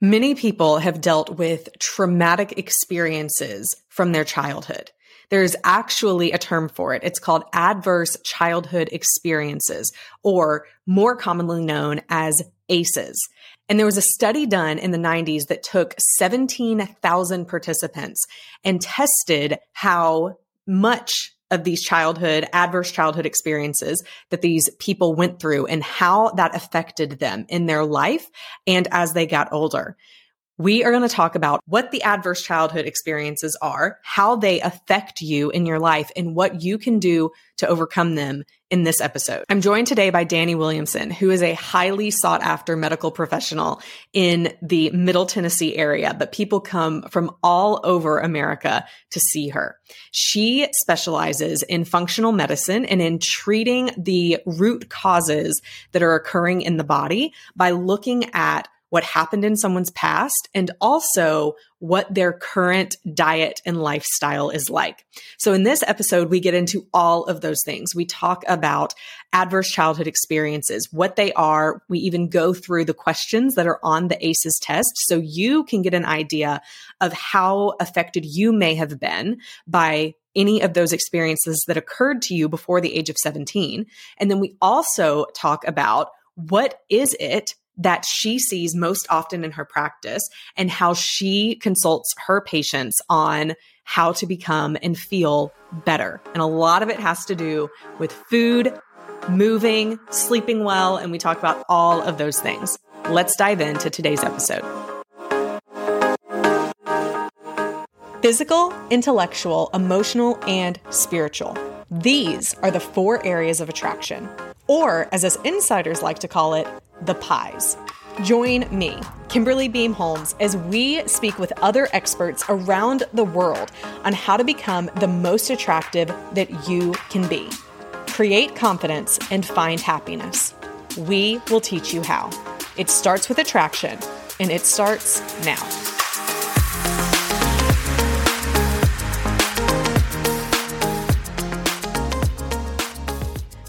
Many people have dealt with traumatic experiences from their childhood. There's actually a term for it. It's called adverse childhood experiences, or more commonly known as ACEs. And there was a study done in the 90s that took 17,000 participants and tested how much of these childhood, adverse childhood experiences that these people went through and how that affected them in their life and as they got older. We are going to talk about what the adverse childhood experiences are, how they affect you in your life, and what you can do to overcome them in this episode. I'm joined today by Danny Williamson, who is a highly sought after medical professional in the Middle Tennessee area, but people come from all over America to see her. She specializes in functional medicine and in treating the root causes that are occurring in the body by looking at what happened in someone's past and also what their current diet and lifestyle is like. So in this episode, we get into all of those things. We talk about adverse childhood experiences, what they are. We even go through the questions that are on the ACEs test so you can get an idea of how affected you may have been by any of those experiences that occurred to you before the age of 17. And then we also talk about what is it that she sees most often in her practice and how she consults her patients on how to become and feel better. And a lot of it has to do with food, moving, sleeping well, and we talk about all of those things. Let's dive into today's episode. Physical, intellectual, emotional, and spiritual. These are the four areas of attraction, or as us insiders like to call it, the pies. Join me, Kimberly Beam Holmes, as we speak with other experts around the world on how to become the most attractive that you can be. Create confidence and find happiness. We will teach you how. It starts with attraction, and it starts now.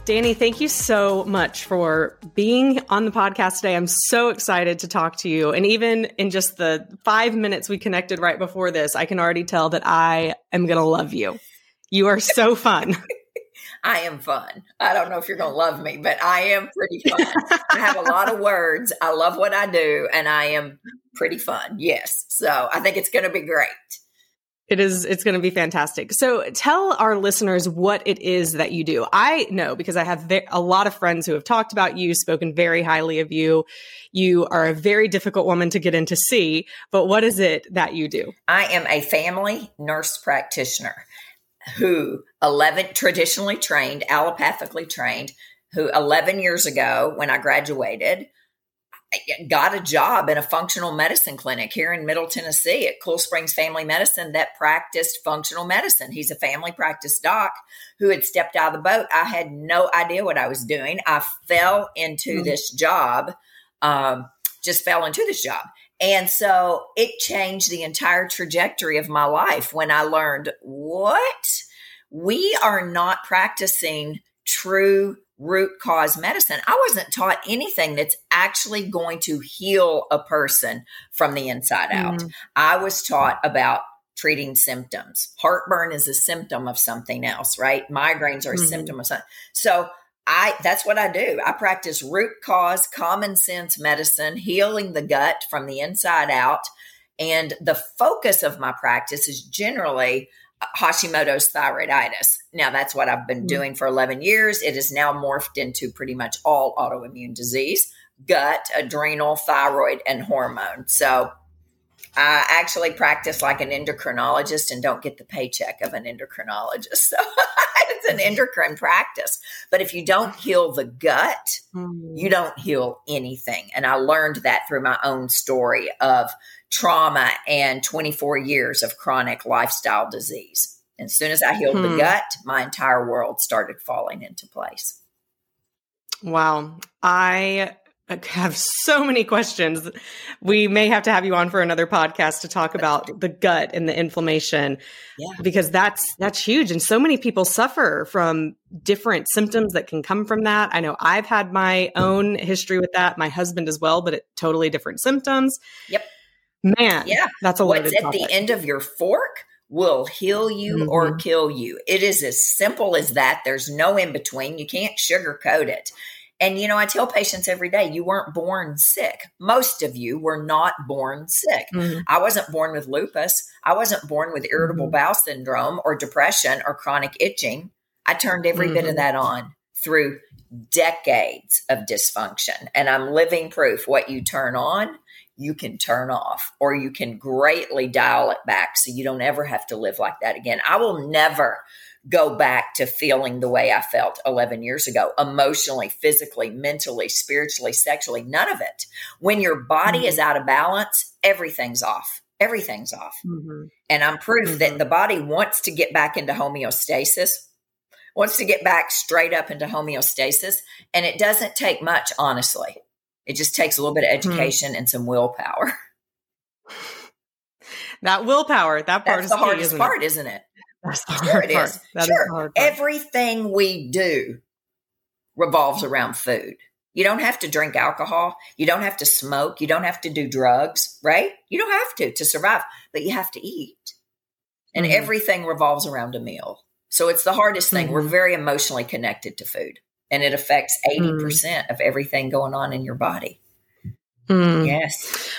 Danny, thank you so much for being on the podcast today. I'm so excited to talk to you. And even in just the five minutes we connected right before this, I can already tell that I am going to love you. You are so fun. I am fun. I don't know if you're going to love me, but I am pretty fun. I have a lot of words. I love what I do, and I am pretty fun. Yes. So I think it's going to be great. It is, it's going to be fantastic. So tell our listeners what it is that you do. I know because I have a lot of friends who have talked about you, spoken very highly of you. You are a very difficult woman to get in to see, but what is it that you do? I am a family nurse practitioner who 11 traditionally trained, allopathically trained, who 11 years ago when I graduated got a job in a functional medicine clinic here in Middle Tennessee at Cool Springs Family Medicine that practiced functional medicine. He's a family practice doc who had stepped out of the boat. I had no idea what I was doing. I fell into mm-hmm. this job, um, just fell into this job. And so it changed the entire trajectory of my life when I learned what we are not practicing true root cause medicine. I wasn't taught anything that's actually going to heal a person from the inside out. Mm. I was taught about treating symptoms. Heartburn is a symptom of something else, right? Migraines are a mm-hmm. symptom of something. So I that's what I do. I practice root cause common sense medicine, healing the gut from the inside out. And the focus of my practice is generally Hashimoto's thyroiditis. Now, that's what I've been mm-hmm. doing for 11 years. It is now morphed into pretty much all autoimmune disease gut, adrenal, thyroid, and hormone. So I actually practice like an endocrinologist and don't get the paycheck of an endocrinologist. So it's an endocrine practice. But if you don't heal the gut, mm. you don't heal anything. And I learned that through my own story of trauma and 24 years of chronic lifestyle disease. And as soon as I healed the hmm. gut, my entire world started falling into place. Wow. I have so many questions. We may have to have you on for another podcast to talk about the gut and the inflammation yeah. because that's that's huge and so many people suffer from different symptoms that can come from that. I know I've had my own history with that, my husband as well, but it totally different symptoms. Yep. Man, yeah. That's a What's at topic. the end of your fork will heal you mm-hmm. or kill you. It is as simple as that. There's no in between. You can't sugarcoat it. And, you know, I tell patients every day, you weren't born sick. Most of you were not born sick. Mm-hmm. I wasn't born with lupus. I wasn't born with irritable mm-hmm. bowel syndrome or depression or chronic itching. I turned every bit of mm-hmm. that on through decades of dysfunction. And I'm living proof what you turn on, you can turn off or you can greatly dial it back so you don't ever have to live like that again. I will never go back to feeling the way I felt 11 years ago emotionally, physically, mentally, spiritually, sexually, none of it. When your body mm-hmm. is out of balance, everything's off. Everything's off. Mm-hmm. And I'm proof mm-hmm. that the body wants to get back into homeostasis, wants to get back straight up into homeostasis. And it doesn't take much, honestly. It just takes a little bit of hmm. education and some willpower. That willpower, that part That's is the hardest isn't part, is not it? That's the sure it part. is. That sure. Is Everything we do revolves around food. You don't have to drink alcohol. You don't have to smoke. You don't have to do drugs, right? You don't have to to survive, but you have to eat. And mm-hmm. everything revolves around a meal. So it's the hardest thing. Mm-hmm. We're very emotionally connected to food, and it affects 80% mm-hmm. of everything going on in your body. Mm. Yes.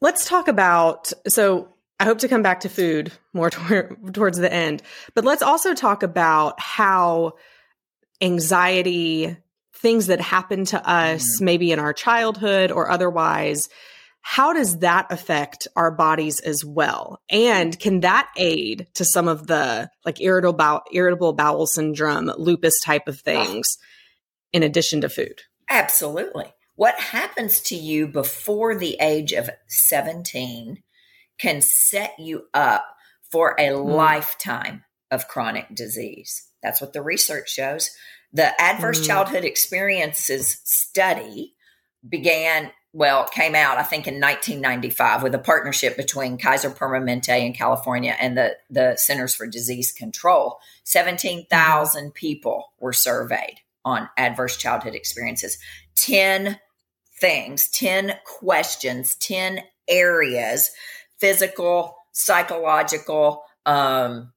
Let's talk about so I hope to come back to food more toward, towards the end. But let's also talk about how anxiety, things that happen to us, mm-hmm. maybe in our childhood or otherwise, how does that affect our bodies as well? And can that aid to some of the like irritable bowel, irritable bowel syndrome, lupus type of things in addition to food? Absolutely. What happens to you before the age of 17 can set you up for a mm. lifetime of chronic disease. That's what the research shows. The Adverse mm. Childhood Experiences study began, well, it came out, I think, in 1995 with a partnership between Kaiser Permanente in California and the, the Centers for Disease Control. 17,000 mm. people were surveyed on adverse childhood experiences. 10 things, 10 questions, 10 areas physical, psychological, um,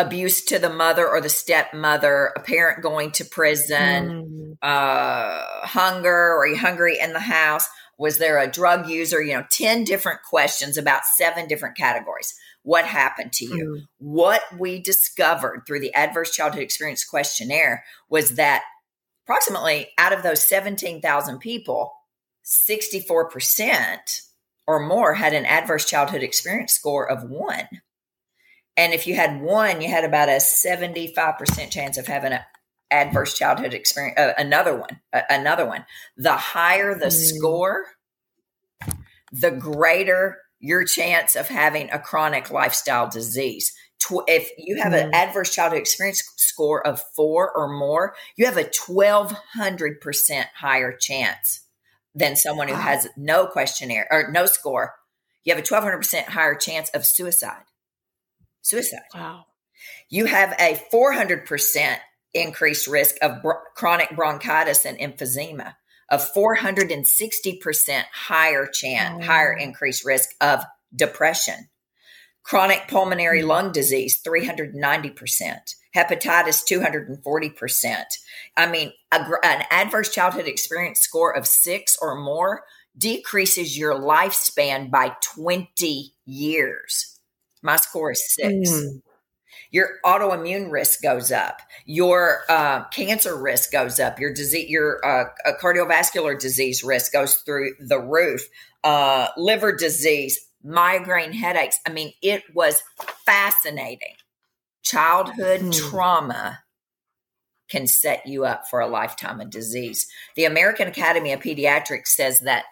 abuse to the mother or the stepmother, a parent going to prison, mm. uh, hunger, are you hungry in the house? Was there a drug user? You know, 10 different questions about seven different categories. What happened to you? Mm. What we discovered through the Adverse Childhood Experience Questionnaire was that approximately out of those 17,000 people, 64% or more had an adverse childhood experience score of one. And if you had one, you had about a 75% chance of having an adverse childhood experience, uh, another one, uh, another one. The higher the mm. score, the greater your chance of having a chronic lifestyle disease. If you have mm. an adverse childhood experience score of four or more, you have a 1200% higher chance than someone who has no questionnaire or no score. You have a 1200% higher chance of suicide. Suicide. Wow. You have a 400% increased risk of br- chronic bronchitis and emphysema, a 460% higher chance, oh. higher increased risk of depression, chronic pulmonary lung hmm. disease, 390% hepatitis 240%. I mean, a, an adverse childhood experience score of six or more decreases your lifespan by 20 years. My score is six. Mm. your autoimmune risk goes up your uh, cancer risk goes up your disease your uh, cardiovascular disease risk goes through the roof uh, liver disease migraine headaches i mean it was fascinating childhood mm. trauma can set you up for a lifetime of disease the american academy of pediatrics says that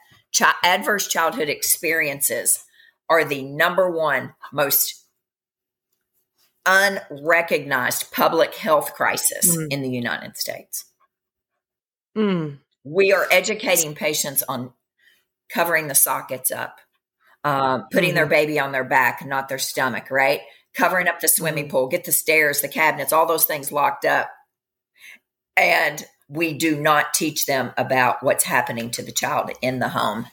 adverse childhood experiences are the number one most unrecognized public health crisis mm. in the United States. Mm. We are educating patients on covering the sockets up, uh, putting mm. their mm-hmm. baby on their back, not their stomach, right? Covering up the swimming mm. pool, get the stairs, the cabinets, all those things locked up. And we do not teach them about what's happening to the child in the home.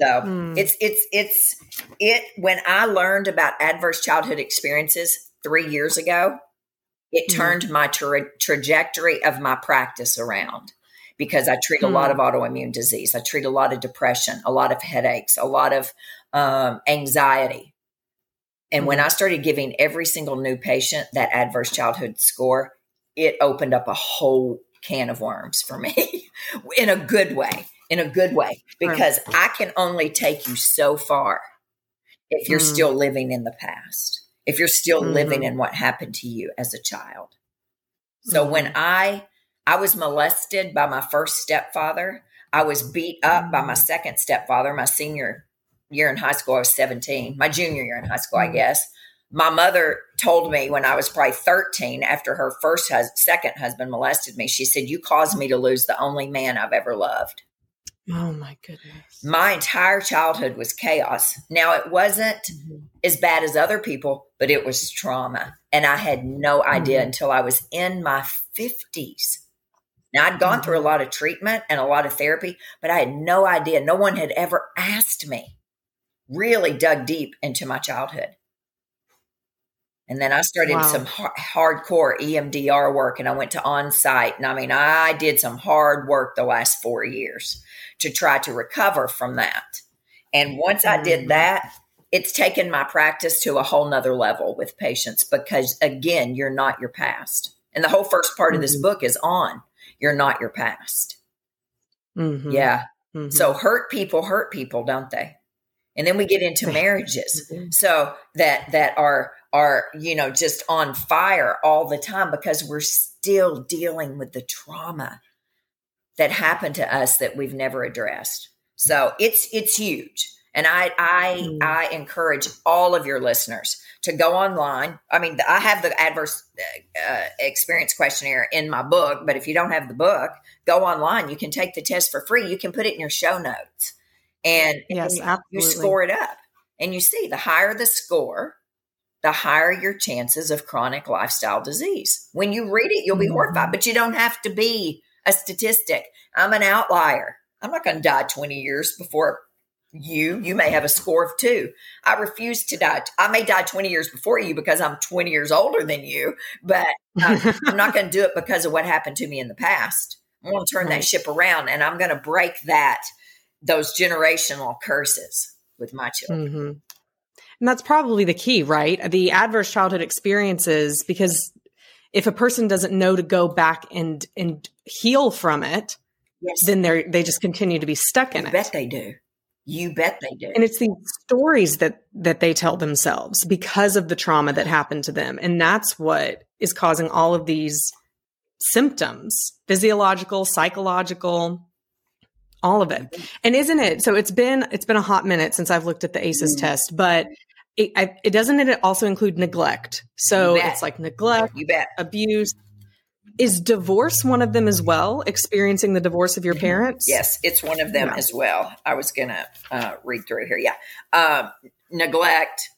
So mm. it's it's it's it when I learned about adverse childhood experiences 3 years ago, it mm. turned my tra- trajectory of my practice around because I treat mm. a lot hmm. of autoimmune disease. I treat a lot of depression, a lot of headaches, a lot of um, anxiety. And when hmm. I started giving every single new patient that adverse childhood score, it opened up a whole can of worms for me in a good way in a good way because right. I can only take you so far if you're mm. still living in the past, if you're still mm-hmm. living in what happened to you as a child. So mm-hmm. when I I was molested by my first stepfather, I was beat up by my mm. second stepfather, my senior year in high school, I was 17, my junior year in high school, I mm. guess. My mother told me when I was probably 13, after her first hus- second husband molested me, she said, You caused me to lose the only man I've ever loved. Oh my goodness. My entire childhood was chaos. Now, it wasn't mm-hmm. as bad as other people, but it was trauma. And I had no idea mm-hmm. until I was in my 50s. Now, I'd gone mm-hmm. through a mm-hmm. lot of treatment and a lot of therapy, but I had no idea. No one had ever asked me, really dug deep into my childhood. And then I started wow. some hardcore EMDR work and I went to Onsite. And I mean, I did some hard work the last four years to try to recover from that. And once I did mm. that, it's taken my practice to a whole nother level with patients because again, you're not your past. And the whole first part of this mm-hmm. book is on you're not your past. Mm-hmm. Yeah. Mm-hmm. So hurt people hurt people, don't they? And then we get into marriages. Mm-hmm. So that that are are, you know, just on fire all the time because we're still dealing with the trauma that happened to us that we've never addressed. So it's it's huge. And I I mm. I encourage all of your listeners to go online. I mean, I have the adverse uh, uh, experience questionnaire in my book, but if you don't have the book, go online. You can take the test for free. You can put it in your show notes, and, yes, and you, you score it up, and you see the higher the score, the higher your chances of chronic lifestyle disease. When you read it, you'll be mm-hmm. horrified, but you don't have to be a statistic. I'm an outlier. I'm not going to die 20 years before you. You may have a score of two. I refuse to die. I may die 20 years before you because I'm 20 years older than you, but uh, I'm not going to do it because of what happened to me in the past. I'm going to turn that ship around and I'm going to break that, those generational curses with my children. Mm-hmm. And that's probably the key, right? The adverse childhood experiences, because if a person doesn't know to go back and and heal from it, yes. then they they just continue to be stuck in you it. Bet they do. You bet they do. And it's these stories that that they tell themselves because of the trauma that happened to them, and that's what is causing all of these symptoms: physiological, psychological, all of it. And isn't it? So it's been it's been a hot minute since I've looked at the ACEs mm. test, but it, I, it doesn't it also include neglect. So it's like neglect, you bet, abuse. Is divorce one of them as well? Experiencing the divorce of your mm-hmm. parents? Yes, it's one of them as well. I was gonna uh, read through it here. Yeah, uh, neglect,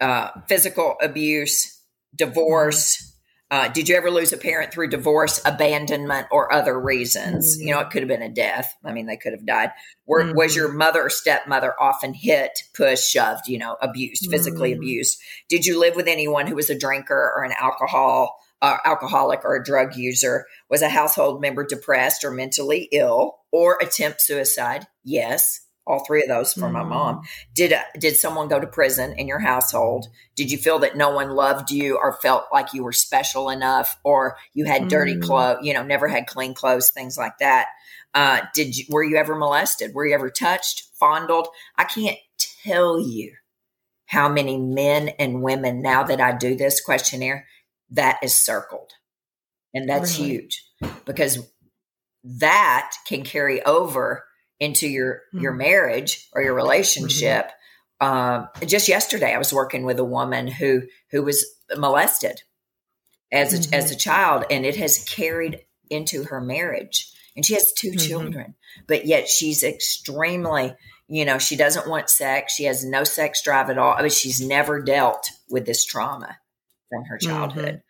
uh, physical abuse, divorce. Mm-hmm uh, did you ever lose a parent through divorce, abandonment, or other reasons? Mm-hmm. You know, it could have been a death. I mean, they could have died. Were, mm-hmm. Was your mother or stepmother often hit, pushed, shoved, you know, abused, physically mm-hmm. abused? Did you live with anyone who was a drinker or an alcohol, uh, alcoholic or a drug user? Was a household member depressed or mentally ill or attempt suicide? Yes. All three of those from mm. my mom. Did uh, did someone go to prison in your household? Did you feel that no one loved you or felt like you were special enough, or you had mm. dirty clothes? You know, never had clean clothes, things like that. Uh, did you were you ever molested? Were you ever touched, fondled? I can't tell you how many men and women now that I do this questionnaire that is circled, and that's really? huge because that can carry over into your mm-hmm. your marriage or your relationship. Mm-hmm. Um, just yesterday, I was working with a woman who who was molested as a, mm-hmm. as a child, and it has carried into her marriage. And she has 2 mm-hmm. children, but yet she's extremely, you know, she doesn't want sex. She has no sex drive at all. I mean, she's never dealt with this trauma from her mm-hmm. childhood.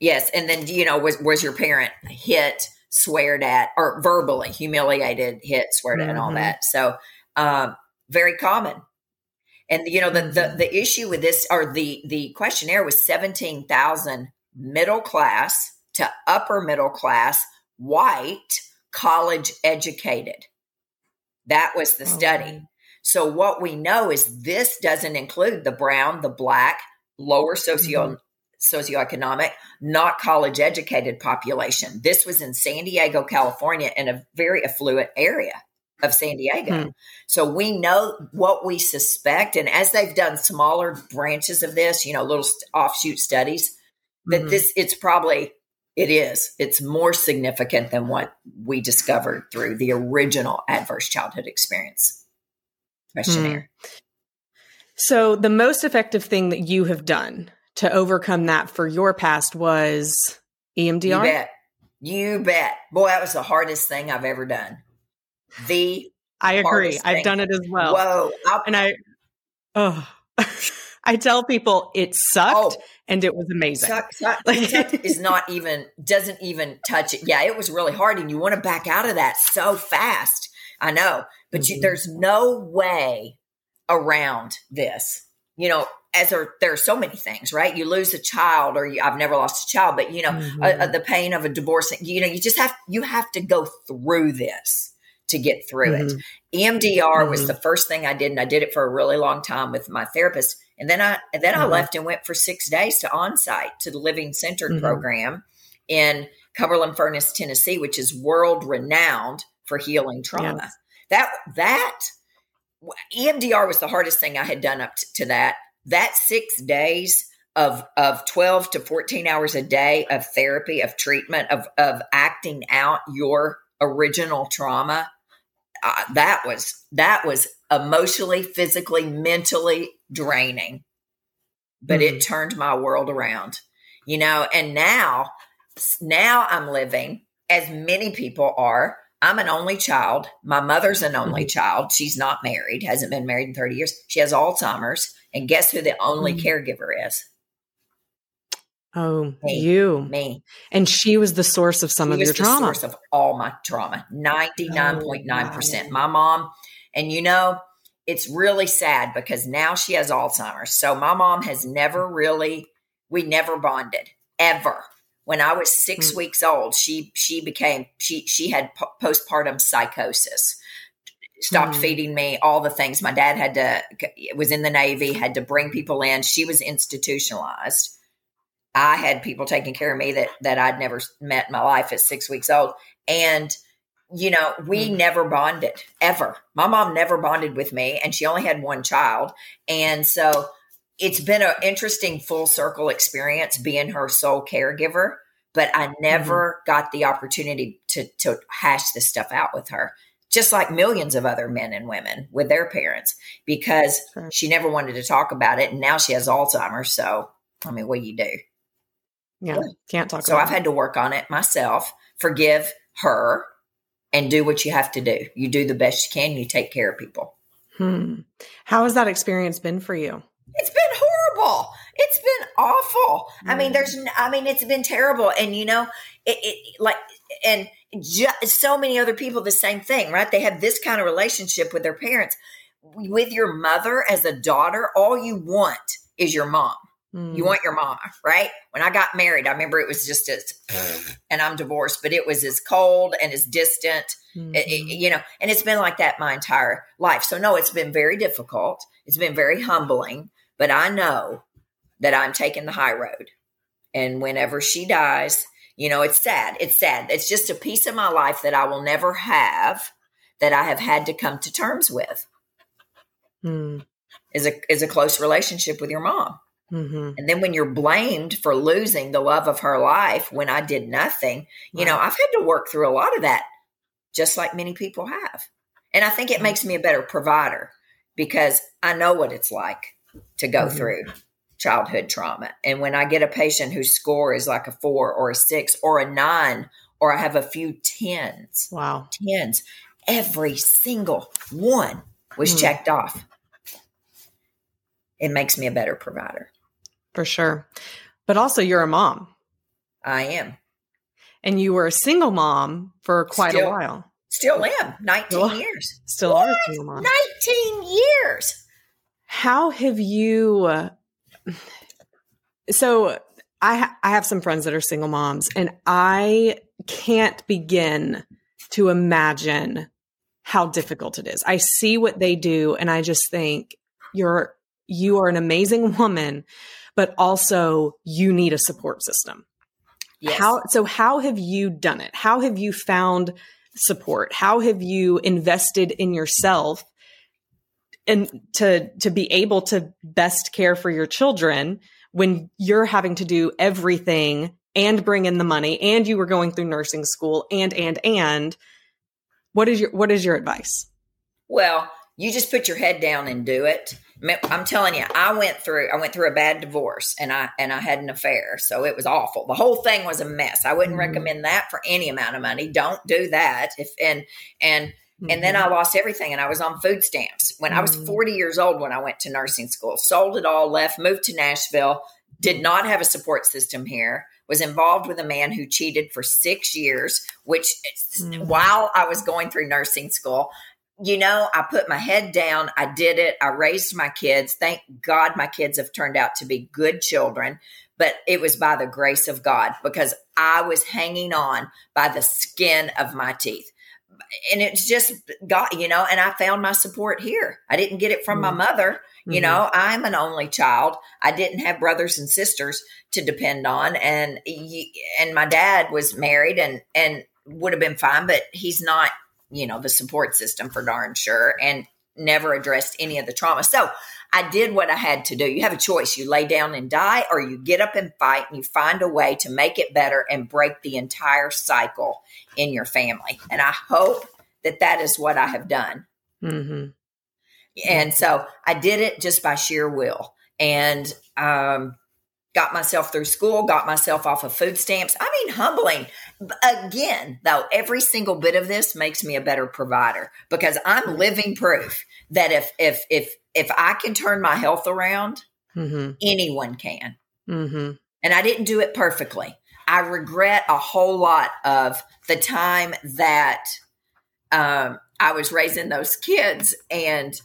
Yes, and then you know, was was your parent hit? Sweared at or verbally humiliated, hit, sweared mm-hmm. at, and all mm-hmm. that. So, um, very common. And you know the, the mm-hmm. the issue with this or the the questionnaire was seventeen thousand middle class to upper middle class white college educated. That was the study. So what we know is this doesn't include the brown, the black, lower socio mm-hmm socioeconomic, not college educated population. This was in San Diego, California, in a very affluent area of San Diego. Hmm. So we know what we suspect. And as they've done smaller branches of this, you know, little offshoot studies, that mm-hmm. this, it's probably, it is, it's more significant than what we discovered through the original adverse childhood experience questionnaire. Hmm. So, the most effective thing that you have done to overcome that for your past was EMDR? You bet. You bet. Boy, that was the hardest thing I've ever done. The I agree. I've done it as well. Whoa. I'll, and I oh I tell people it sucked oh, and it was amazing. Suck, suck, is not even doesn't even touch it. Yeah, it was really hard and you want to back out of that so fast. I know. But mm-hmm. you, there's no way around this. You know, as are there are so many things, right? You lose a child, or you, I've never lost a child, but you know mm-hmm. a, a, the pain of a divorce. You know, you just have you have to go through this to get through mm-hmm. it. EMDR mm-hmm. was the first thing I did, and I did it for a really long time with my therapist. And then I and then I mm-hmm. left and went for six days to onsite to the Living Centered mm-hmm. program in Cumberland Furnace, Tennessee, which is world renowned for healing trauma. Yes. That that EMDR was the hardest thing I had done up to that that six days of of 12 to 14 hours a day of therapy of treatment of of acting out your original trauma uh, that was that was emotionally physically mentally draining. But mm-hmm. it turned my world around you know and now now i'm living as many people are i'm an only child. My mother's an only mm-hmm. child. She's not married hasn't been married in 30 years. She has alzheimer's and guess who the only mm. caregiver is? Oh, me, you. Me. And she was the source of some she of your trauma. source of all my trauma. 99.9%. Oh, wow. My mom, and you know, it's really sad because now she has Alzheimer's. So my mom has never really, we never bonded ever. When I was six mm. weeks old, she she became she she had postpartum psychosis stopped mm. feeding me all the things. My dad had to was in the navy had to bring people in. She was institutionalized. I had people taking care of me that that i'd never met in my life at six weeks old. And you know we mm. never bonded ever. My mom never bonded with me and she only had one child. And so it's been an interesting full circle experience being her sole caregiver but i never mm. got the opportunity to to hash this stuff out with her just like millions of other men and women with their parents because sure. she never wanted to talk about it and now she has alzheimer's so i mean what do you do yeah can't talk so i've it. had to work on it myself forgive her and do what you have to do you do the best you can you take care of people hmm. how has that experience been for you it's been horrible it's been awful mm. i mean hmm. there's i mean it's been terrible and you know it, it like and so many other people the same thing, right? They have this kind of relationship with their parents. With your mother as a daughter, all you want is your mom. Mm. You want your mama, right? When I got married, I remember it was just as, and I'm divorced, but it was as cold and as distant, mm-hmm. it, it, you know, and it's been like that my entire life. So, no, it's been very difficult. It's been very humbling, but I know that I'm taking the high road. And whenever she dies, you know, it's sad. It's sad. It's just a piece of my life that I will never have that I have had to come to terms with. Mm. Is a is a close relationship with your mom. Mm-hmm. And then when you're blamed for losing the love of her life when I did nothing, you know, I've had to work through a lot of that, just like many people have. And I think it makes me a better provider because I know what it's like to go mm-hmm. through childhood trauma. And when I get a patient whose score is like a four or a six or a nine, or I have a few tens, wow, tens, every single one was mm-hmm. checked off. It makes me a better provider. For sure. But also, you're a mom. I am. And you were a single mom for quite still, a while. Still am. 19 still, years. Still what? are a single mom. 19 years. How have you. So, I, ha- I have some friends that are single moms, and I can't begin to imagine how difficult it is. I see what they do, and I just think you're you are an amazing woman but also you need a support system. Yes. How so how have you done it? How have you found support? How have you invested in yourself and to to be able to best care for your children when you're having to do everything and bring in the money and you were going through nursing school and and and what is your what is your advice? Well, you just put your head down and do it. I'm telling you, I went through I went through a bad divorce and I and I had an affair. So it was awful. The whole thing was a mess. I wouldn't mm-hmm. recommend that for any amount of money. Don't do that. If and and mm-hmm. and then I mm-hmm. lost everything and I was on food stamps. When mm-hmm. I was mm-hmm. 40 years old when I went to nursing school, sold it all, left, moved to Nashville, did not have a support system here. Was involved with a man who cheated for six years, which mm-hmm. while I was going through nursing school, you know, I put my head down. I did it. I raised my kids. Thank God my kids have turned out to be good children. But it was by the grace of God because I was hanging on by the skin of my teeth. And it's just got you know, and I found my support here. I didn't get it from mm-hmm. my mother. You mm-hmm. know, I'm an only child. I didn't have brothers and sisters to depend on. And, and my dad was married and, and would have been fine, but he's not you know, the support system for darn sure and never addressed any of the trauma. So I did what I had to do. You have a choice. You lay down and die, or you get up and fight and you find a way to make it better and break the entire cycle in your family. And I hope that that is what I have done. Mm-hmm. And so I did it just by sheer will. And um, got myself through school, got myself off of food stamps. I mean, humbling. Again, though, every single bit of this makes me a better provider because I'm living proof that if if if if I can turn my health around, mm-hmm. anyone can. Mm-hmm. And I didn't do it perfectly. I regret a whole lot of the time that um, I was raising those kids, and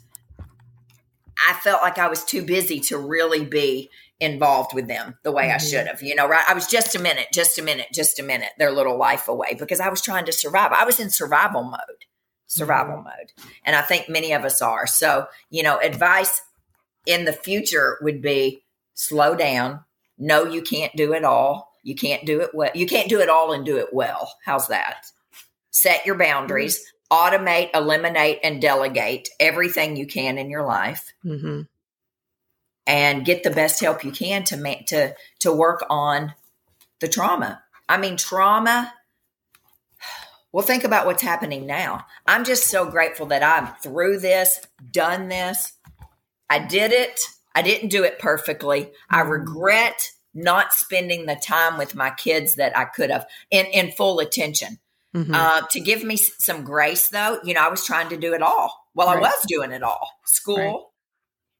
I felt like I was too busy to really be involved with them the way mm-hmm. I should have. You know, right? I was just a minute, just a minute, just a minute, their little life away because I was trying to survive. I was in survival mode, survival mm-hmm. mode. And I think many of us are. So, you know, advice in the future would be slow down. No, you can't do it all. You can't do it well. You can't do it all and do it well. How's that? Set your boundaries, mm-hmm. automate, eliminate, and delegate everything you can in your life. Mm-hmm and get the best help you can to make to to work on the trauma. I mean, trauma. Well, think about what's happening now. I'm just so grateful that I'm through this, done this. I did it. I didn't do it perfectly. I mm-hmm. regret not spending the time with my kids that I could have in, in full attention. Mm-hmm. Uh, to give me some grace, though, you know, I was trying to do it all. Well, right. I was doing it all school, right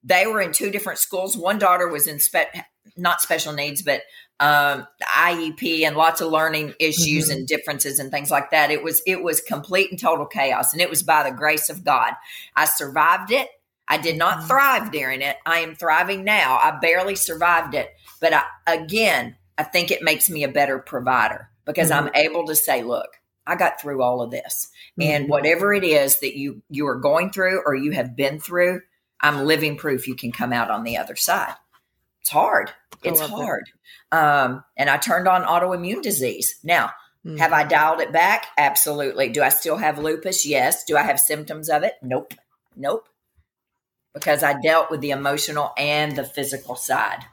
they were in two different schools. One daughter was in spe- not special needs, but um, IEP and lots of learning issues mm-hmm. and differences and things like that. It was it was complete and total chaos, and it was by the grace of God. I survived it. I did not thrive during it. I am thriving now. I barely survived it. But I, again, I think it makes me a better provider because mm-hmm. I'm able to say, look, I got through all of this. Mm-hmm. And whatever it is that you you are going through or you have been through, I'm living proof you can come out on the other side. It's hard. It's hard. Um, and I turned on autoimmune disease. Now, mm-hmm. have I dialed it back? Absolutely. Do I still have lupus? Yes. Do I have symptoms of it? Nope. Nope. Because I dealt with the emotional and the physical side.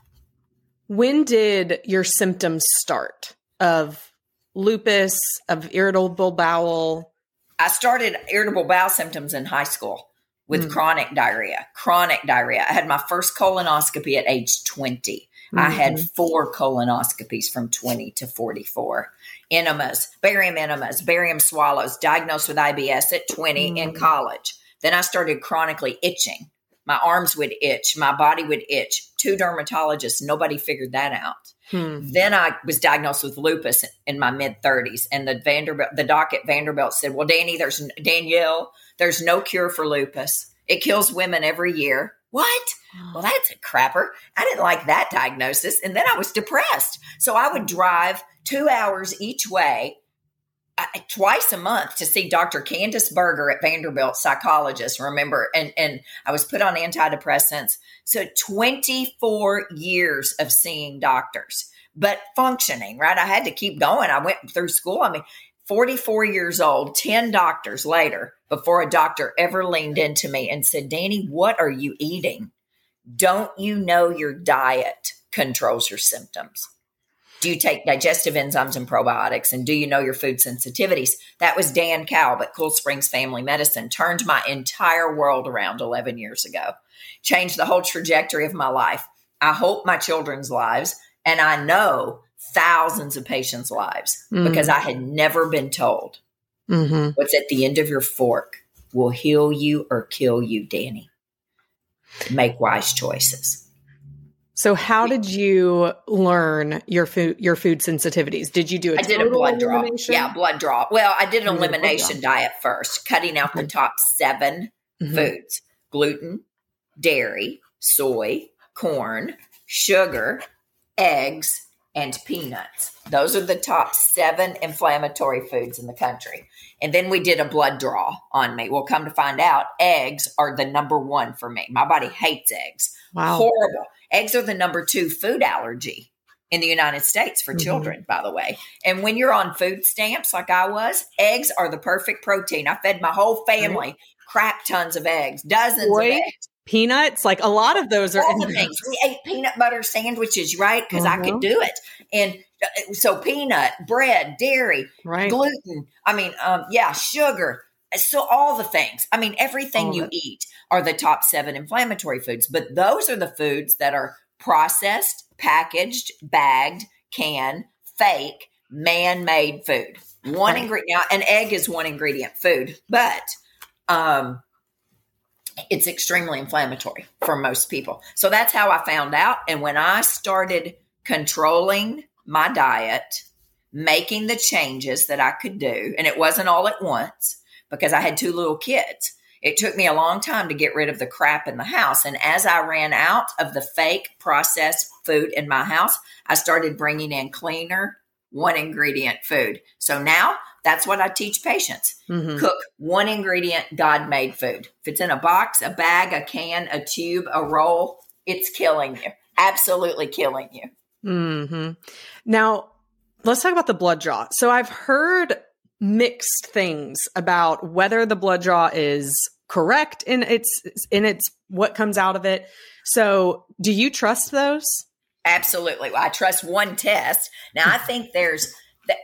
When did your symptoms start of lupus, of irritable bowel? I started irritable bowel symptoms in high school with mm. chronic diarrhea. Chronic diarrhea. I had my first colonoscopy at age 20. Mm-hmm. I had mm-hmm. four colonoscopies from 20 to 44. Enemas, barium enemas, barium swallows, diagnosed with IBS at 20 mm-hmm. in college. Then I started chronically itching. My arms would itch, my body would itch. Two dermatologists, nobody figured that out. Hmm. Then I was diagnosed with lupus in my mid 30s, and the Vanderbilt, the doc at Vanderbilt said, "Well, Danny, there's Danielle, there's no cure for lupus. It kills women every year. What? Well, that's a crapper. I didn't like that diagnosis. And then I was depressed. So I would drive two hours each way twice a month to see Dr. Candice Berger at Vanderbilt, psychologist, remember? And, and I was put on antidepressants. So 24 years of seeing doctors, but functioning, right? I had to keep going. I went through school. I mean, 44 years old, 10 doctors later, before a doctor ever leaned into me and said, Danny, what are you eating? Don't you know your diet controls your symptoms? Do you take digestive enzymes and probiotics? And do you know your food sensitivities? That was Dan Kalb at Cool Springs Family Medicine, turned my entire world around 11 years ago, changed the whole trajectory of my life. I hope my children's lives, and I know thousands of patients' lives mm-hmm. because I had never been told mm-hmm. what's at the end of your fork will heal you or kill you, Danny. Make wise choices. So, how did you learn your food your food sensitivities? Did you do a I did a blood draw. Yeah, blood draw. Well, I did an elimination diet first, cutting out the top 7 mm-hmm. foods: gluten, dairy, soy, corn, sugar, eggs, and peanuts. Those are the top seven inflammatory foods in the country. And then we did a blood draw on me. We'll come to find out eggs are the number one for me. My body hates eggs. Wow. Horrible. Eggs are the number two food allergy in the United States for mm-hmm. children, by the way. And when you're on food stamps like I was, eggs are the perfect protein. I fed my whole family mm-hmm. crap tons of eggs, dozens Wait. of eggs peanuts. Like a lot of those are all the things. We ate peanut butter sandwiches, right? Because uh-huh. I could uh-huh. do it. And uh, so peanut, bread, dairy, right. gluten. I mean, um, yeah, sugar. So all the things. I mean, everything all you eat are the top seven inflammatory foods. But those are the foods that are processed, packaged, bagged, canned, fake, man-made food. One right. ingredient. Now, an egg is one ingredient food, but um, it's extremely inflammatory for most people. So that's how I found out. And when I started controlling my diet, making the changes that I could do, and it wasn't all at once because I had two little kids. It took me a long time to get rid of the crap in the house. And as I ran out of the fake processed food in my house, I started bringing in cleaner, one ingredient food. So now that's what I teach patients. Mm-hmm. Cook one ingredient, God made food. If it's in a box, a bag, a can, a tube, a roll, it's killing you. Absolutely killing you. Mm-hmm. Now, let's talk about the blood draw. So I've heard mixed things about whether the blood draw is correct in its in its what comes out of it. So, do you trust those? Absolutely. Well, I trust one test. Now, I think there's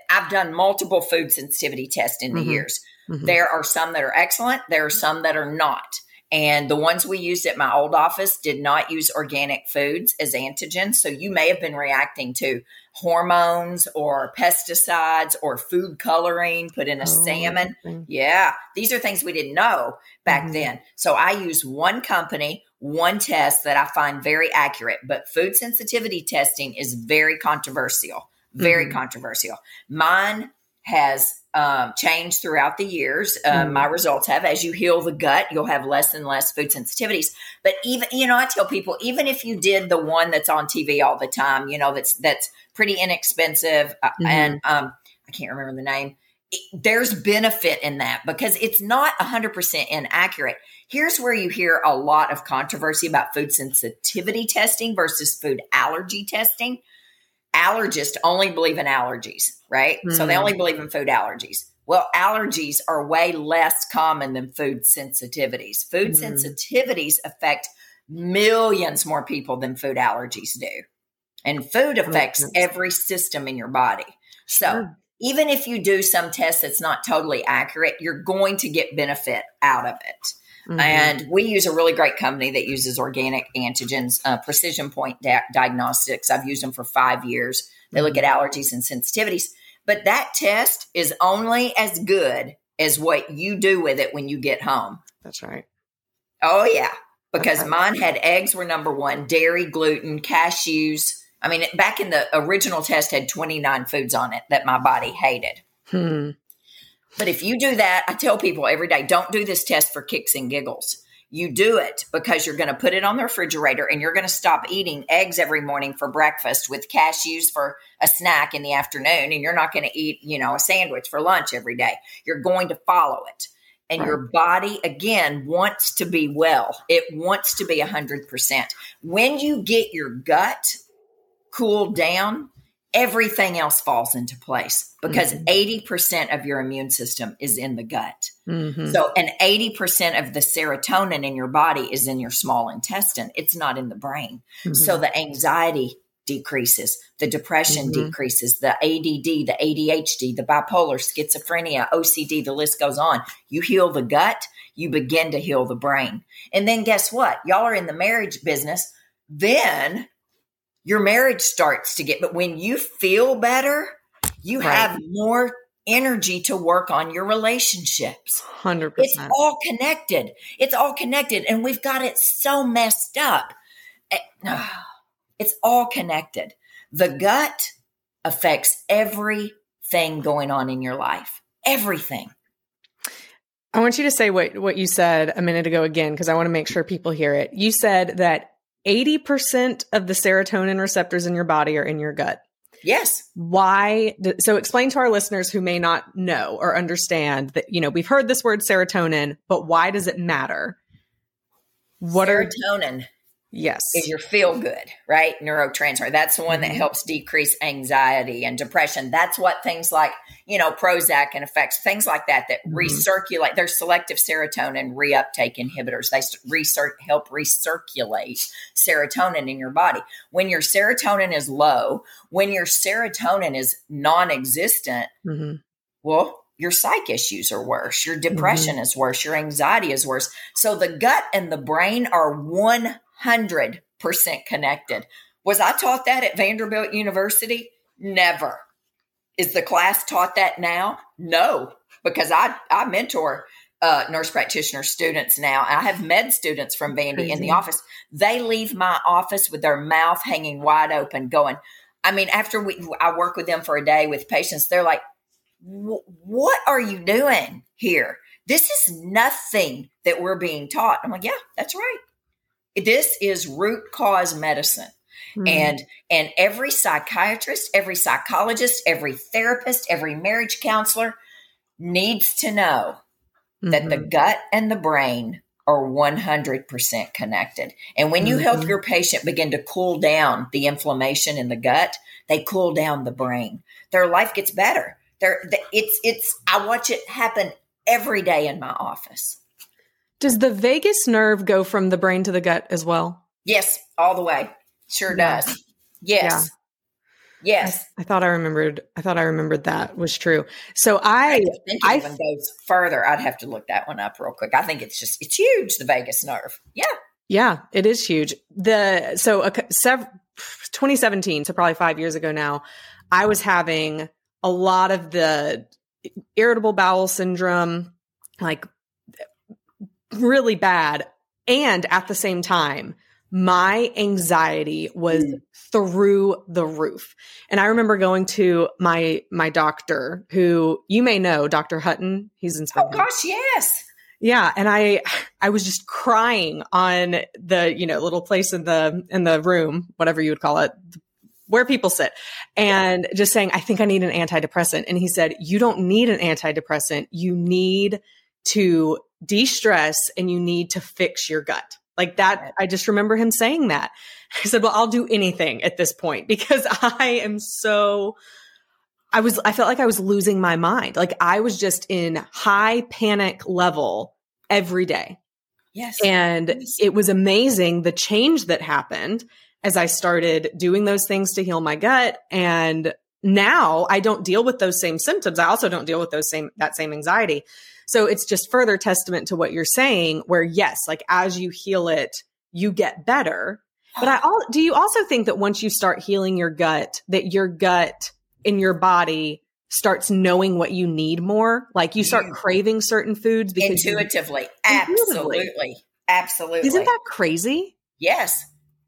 I've done multiple food sensitivity tests in the mm-hmm. years. Mm-hmm. There are some that are excellent, there are some that are not. And the ones we used at my old office did not use organic foods as antigens. So you may have been reacting to hormones or pesticides or food coloring put in a oh, salmon. Yeah, these are things we didn't know back mm-hmm. then. So I use one company, one test that I find very accurate, but food sensitivity testing is very controversial very mm-hmm. controversial. Mine has um, changed throughout the years. Um, mm. My results have. As you heal the gut, you'll have less and less food sensitivities. But even, you know, I tell people, even if you did the one that's on TV all the time, you know, that's that's pretty inexpensive, mm-hmm. and um, I can't remember the name. It, there's benefit in that because it's not 100% inaccurate. Here's where you hear a lot of controversy about food sensitivity testing versus food allergy testing allergists only believe in allergies, right? Mm. So they only believe in food allergies. Well, allergies are way less common than food sensitivities. Food mm. sensitivities affect millions more people than food allergies do. And food affects every system in your body. So sure. even if you do some test that's not totally accurate, you're going to get benefit out of it. Mm-hmm. And we use a really great company that uses organic antigens, uh, Precision Point Di- Diagnostics. I've used them for five years. They look at mm-hmm. allergies and sensitivities. But that test is only as good as what you do with it when you get home. That's right. Oh, yeah. Because okay. mine had eggs were number one, dairy, gluten, cashews. I mean, back in the original test had 29 foods on it that my body hated. Hmm. But if you do that, I tell people every day, don't do this test for kicks and giggles. You do it because you're going to put it on the refrigerator and you're going to stop eating eggs every morning for breakfast with cashews for a snack in the afternoon. And you're not going to eat, you know, a sandwich for lunch every day. You're going to follow it. And your body, again, wants to be well. It wants to be 100%. When you get your gut cooled down, everything else falls into place because mm-hmm. 80% of your immune system is in the gut. Mm-hmm. So, and 80% of the serotonin in your body is in your small intestine, it's not in the brain. Mm-hmm. So, the anxiety decreases, the depression mm-hmm. decreases, the ADD, the ADHD, the bipolar, schizophrenia, OCD, the list goes on. You heal the gut, you begin to heal the brain. And then guess what? Y'all are in the marriage business. Then your marriage starts to get, but when you feel better, you right. have more energy to work on your relationships. 100%. It's all connected. It's all connected. And we've got it so messed up. Eh, it's all connected. The gut affects everything going on in your life. Everything. I want you to say what, what you said a minute ago again, because I want to make sure people hear it. You said that 80% of the serotonin receptors in your body are in your gut. Yes. Why? So explain to our listeners who may not know or understand that, you know, we've heard this word serotonin, but why does it matter? What are serotonin Yes. Is your feel good, right? Neurotransmitter. That's the one that mm-hmm. helps decrease anxiety and depression. That's what things like, you know, Prozac and Effexor, things like that, that mm-hmm. recirculate. They're selective serotonin reuptake inhibitors. They recir- help recirculate serotonin in your body. When your serotonin is low, when your serotonin is non existent, mm-hmm. well, your psych issues are worse, your depression mm-hmm. is worse, your anxiety is worse. So the gut and the brain are one 100% connected. Was I taught that at Vanderbilt University? Never. Is the class taught that now? No, because I, I mentor uh, nurse practitioner students now. I have med students from Vandy Crazy. in the office. They leave my office with their mouth hanging wide open, going, I mean, after we, I work with them for a day with patients, they're like, what are you doing here? This is nothing that we're being taught. I'm like, yeah, that's right. This is root cause medicine. Mm-hmm. And and every psychiatrist, every psychologist, every therapist, every marriage counselor needs to know mm-hmm. that the mm-hmm. gut and the brain are 100% connected. And when you mm-hmm. help your patient begin to cool down the inflammation in the gut, they cool down the brain. Their life gets better. They're, it's it's I watch it happen every day in my office. Does the vagus nerve go from the brain to the gut as well? Yes, all the way. Sure does. Yes. Yeah. Yes. I, I, thought I remembered I thought I remembered that was true. So I I, I goes further. I'd have to look that one up real quick. I think it's just it's huge the vagus nerve. Yeah. Yeah, it is huge. The so a, sev- 2017, so probably 5 years ago now, I was having a lot of the irritable bowel syndrome, like really bad. And at the same time, my anxiety was mm. through the roof. And I remember going to my my doctor who you may know, Dr. Hutton. He's in Oh gosh, yes. Yeah, and I I was just crying on the, you know, little place in the in the room, whatever you would call it, where people sit and just saying, I think I need an antidepressant. And he said, you don't need an antidepressant. You need to de-stress and you need to fix your gut. Like that, I just remember him saying that. I said, well, I'll do anything at this point because I am so, I was, I felt like I was losing my mind. Like I was just in high panic level every day. Yes. And yes. it was amazing the change that happened as I started doing those things to heal my gut. And now I don't deal with those same symptoms. I also don't deal with those same, that same anxiety. So it's just further testament to what you're saying, where yes, like as you heal it, you get better. But I all do you also think that once you start healing your gut, that your gut in your body starts knowing what you need more? Like you start mm. craving certain foods because intuitively. You, absolutely. Intuitively. Absolutely. Isn't that crazy? Yes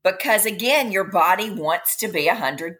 because again your body wants to be 100%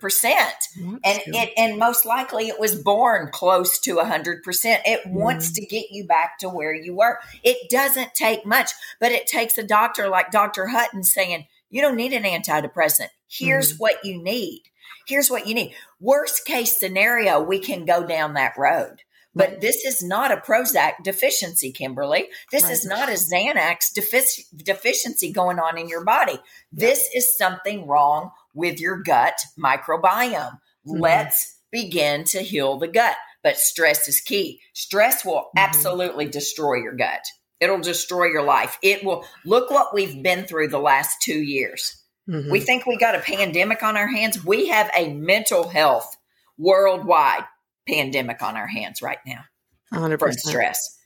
and it and most likely it was born close to 100% it mm. wants to get you back to where you were. It doesn't take much but it takes a doctor like dr hutton saying you don't need an antidepressant. Here's mm. what you need. Here's what you need. Worst case scenario we can go down that road but this is not a Prozac deficiency, Kimberly. This right. is not a Xanax defic- deficiency going on in your body. This is something wrong with your gut microbiome. Mm-hmm. Let's begin to heal the gut. But stress is key. Stress will mm-hmm. absolutely destroy your gut. It'll destroy your life. It will look what we've been through the last two years. Mm-hmm. We think we got a pandemic on our hands. We have a mental health worldwide pandemic on our hands right now 100%. from stress.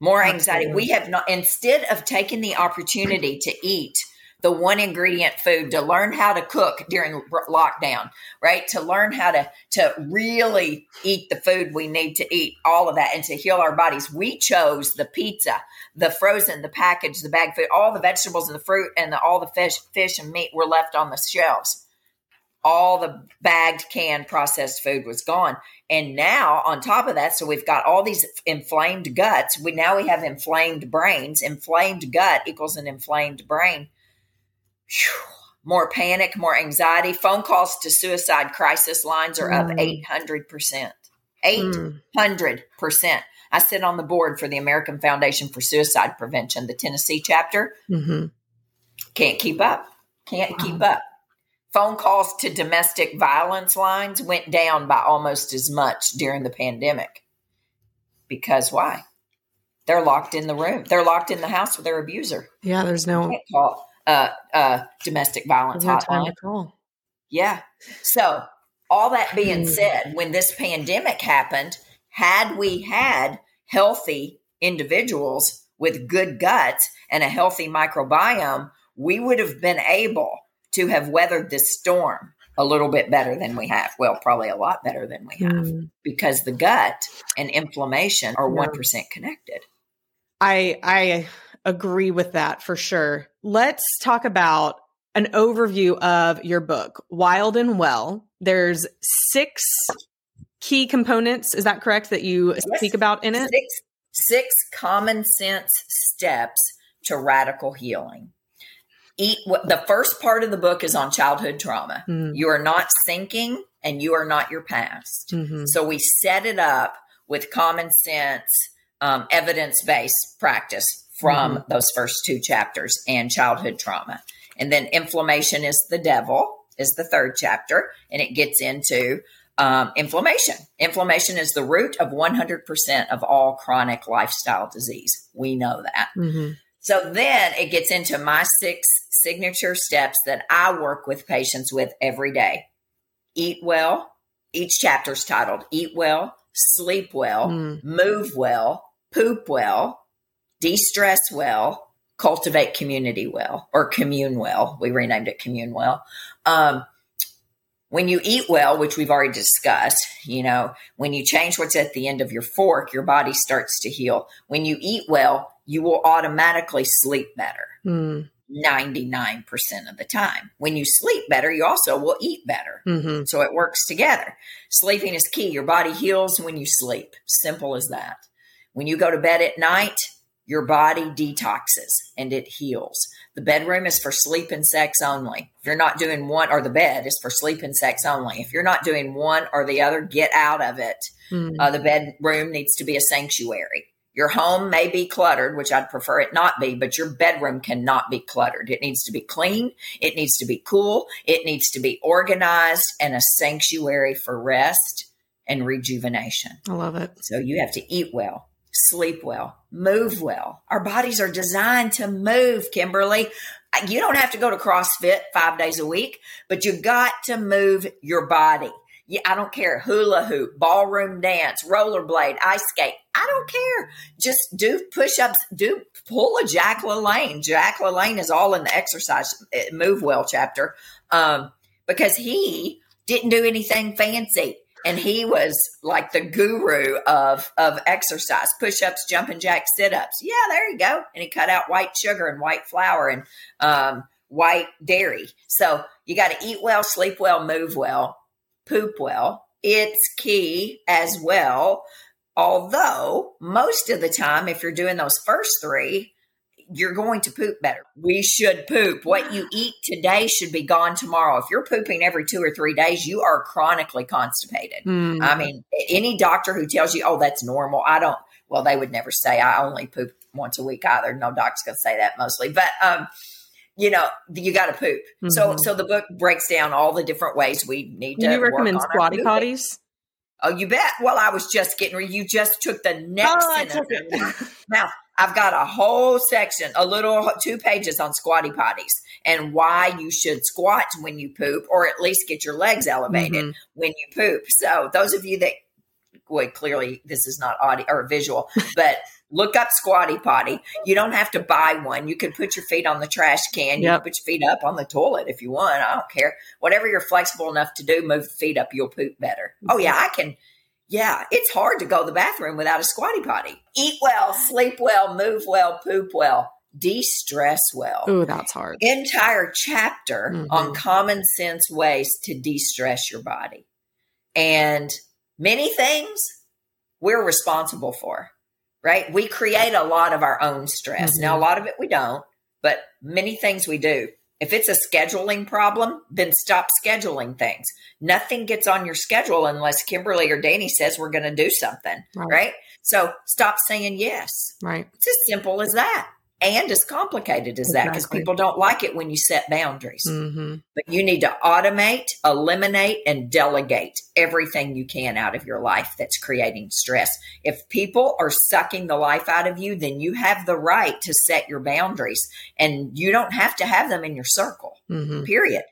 More anxiety. Absolutely. We have not, instead of taking the opportunity to eat the one ingredient food to learn how to cook during lockdown, right? To learn how to, to really eat the food we need to eat, all of that, and to heal our bodies. We chose the pizza, the frozen, the package, the bag food, all the vegetables and the fruit and the, all the fish, fish and meat were left on the shelves all the bagged canned processed food was gone. And now on top of that so we've got all these inflamed guts. We now we have inflamed brains. Inflamed gut equals an inflamed brain. Whew. more panic more anxiety. Phone calls to suicide crisis lines are up 800% 800% i sit on the board for the american foundation for suicide prevention the tennessee chapter. Mm-hmm. can't keep up. Can't wow. keep up phone calls to domestic violence lines went down by almost as much during the pandemic. Because why? They're locked in the room. They're locked in the house with their abuser. Yeah, there's no call uh, uh, domestic violence no hotline. call. Yeah. So all that being hmm. said, when this pandemic happened, had we had healthy individuals with good guts and a healthy microbiome, we would have been able to have weathered this storm a little bit better than we have. Well, probably a lot better than we have mm. because the gut and inflammation are one connected. I I agree with that for sure. Let's talk about an overview of your book, Wild and Well. There's six key components. Is that correct that you yes. speak about in it? Six, six common sense steps to radical healing eat what the first part of the book is on childhood trauma. Mm-hmm. You are not sinking and you are not your past. Mm-hmm. So we set it up with common sense, um, evidence based practice from mm-hmm. those first two chapters and childhood trauma. And then inflammation is the devil is the third chapter, and it gets into um, inflammation. Inflammation is the root of 100% of all chronic lifestyle disease. We know that. Mm-hmm. So then it gets into my six signature steps that I work with patients with every day. Eat well. Each chapter is titled Eat Well, Sleep Well, mm. Move Well, Poop Well, De Stress Well, Cultivate Community Well, or Commune Well. We renamed it Commune Well. Um, when you eat well, which we've already discussed, you know, when you change what's at the end of your fork, your body starts to heal. When you eat well, you will automatically sleep better. Mm 99% of the time. When you sleep better, you also will eat better. Mm-hmm. So it works together. Sleeping is key. Your body heals when you sleep. Simple as that. When you go to bed at night, your body detoxes and it heals. The bedroom is for sleep and sex only. If you're not doing one, or the bed is for sleep and sex only. If you're not doing one or the other, get out of it. Mm-hmm. Uh, the bedroom needs to be a sanctuary. Your home may be cluttered, which I'd prefer it not be, but your bedroom cannot be cluttered. It needs to be clean. It needs to be cool. It needs to be organized and a sanctuary for rest and rejuvenation. I love it. So you have to eat well, sleep well, move well. Our bodies are designed to move, Kimberly. You don't have to go to CrossFit five days a week, but you got to move your body. Yeah, I don't care. Hula hoop, ballroom dance, rollerblade, ice skate. I don't care. Just do push ups, do pull a Jack LaLanne. Jack LaLanne is all in the exercise eh, move well chapter um, because he didn't do anything fancy. And he was like the guru of, of exercise, push ups, jumping jack, sit ups. Yeah, there you go. And he cut out white sugar and white flour and um, white dairy. So you got to eat well, sleep well, move well poop well. It's key as well. Although most of the time, if you're doing those first three, you're going to poop better. We should poop. What you eat today should be gone tomorrow. If you're pooping every two or three days, you are chronically constipated. Mm. I mean, any doctor who tells you, oh, that's normal, I don't, well, they would never say I only poop once a week either. No doctor's going to say that mostly. But, um, you know, you got to poop. Mm-hmm. So, so the book breaks down all the different ways we need to. Do you recommend squatty potties? Oh, you bet. Well, I was just getting. Ready. You just took the next. Oh, I took it. now I've got a whole section, a little two pages on squatty potties and why you should squat when you poop, or at least get your legs elevated mm-hmm. when you poop. So, those of you that, well, clearly this is not audio or visual, but look up Squatty Potty. You don't have to buy one. You can put your feet on the trash can. You Yep. can put your feet up on the toilet if you want. I don't care. Whatever you're flexible enough to do, move the feet up. You'll poop better. Oh yeah, I can. Yeah, it's hard to go to the bathroom without a squatty potty. Eat well, sleep well, move well, poop well, de-stress well. Ooh, that's hard. Entire chapter Mhm. on common sense ways to de-stress your body. And many things we're responsible for, right? We create a lot of our own stress. Mhm. Now, a lot of it we don't, but many things we do. If it's a scheduling problem, then stop scheduling things. Nothing gets on your schedule unless Kimberly or Danny says we're going to do something, Right. right? So stop saying yes. Right. It's as simple as that and as complicated as that because Exactly. people don't like it when you set boundaries. Mm-hmm. But you need to automate, eliminate, and delegate everything you can out of your life that's creating stress. If people are sucking the life out of you, then you have the right to set your boundaries and you don't have to have them in your circle, Mm-hmm. period.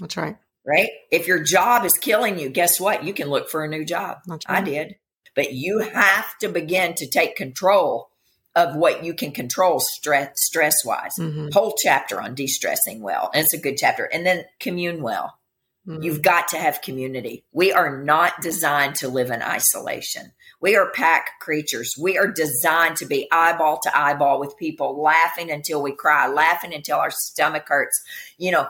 That's right. Right? If your job is killing you, guess what? You can look for a new job. That's I did. But you have to begin to take control of what you can control stress stress wise. Mhm. Whole chapter on de-stressing well. And it's a good chapter. And then commune well. Mhm. You've got to have community. We are not designed to live in isolation. We are pack creatures. We are designed to be eyeball to eyeball with people, laughing until we cry, laughing until our stomach hurts. You know,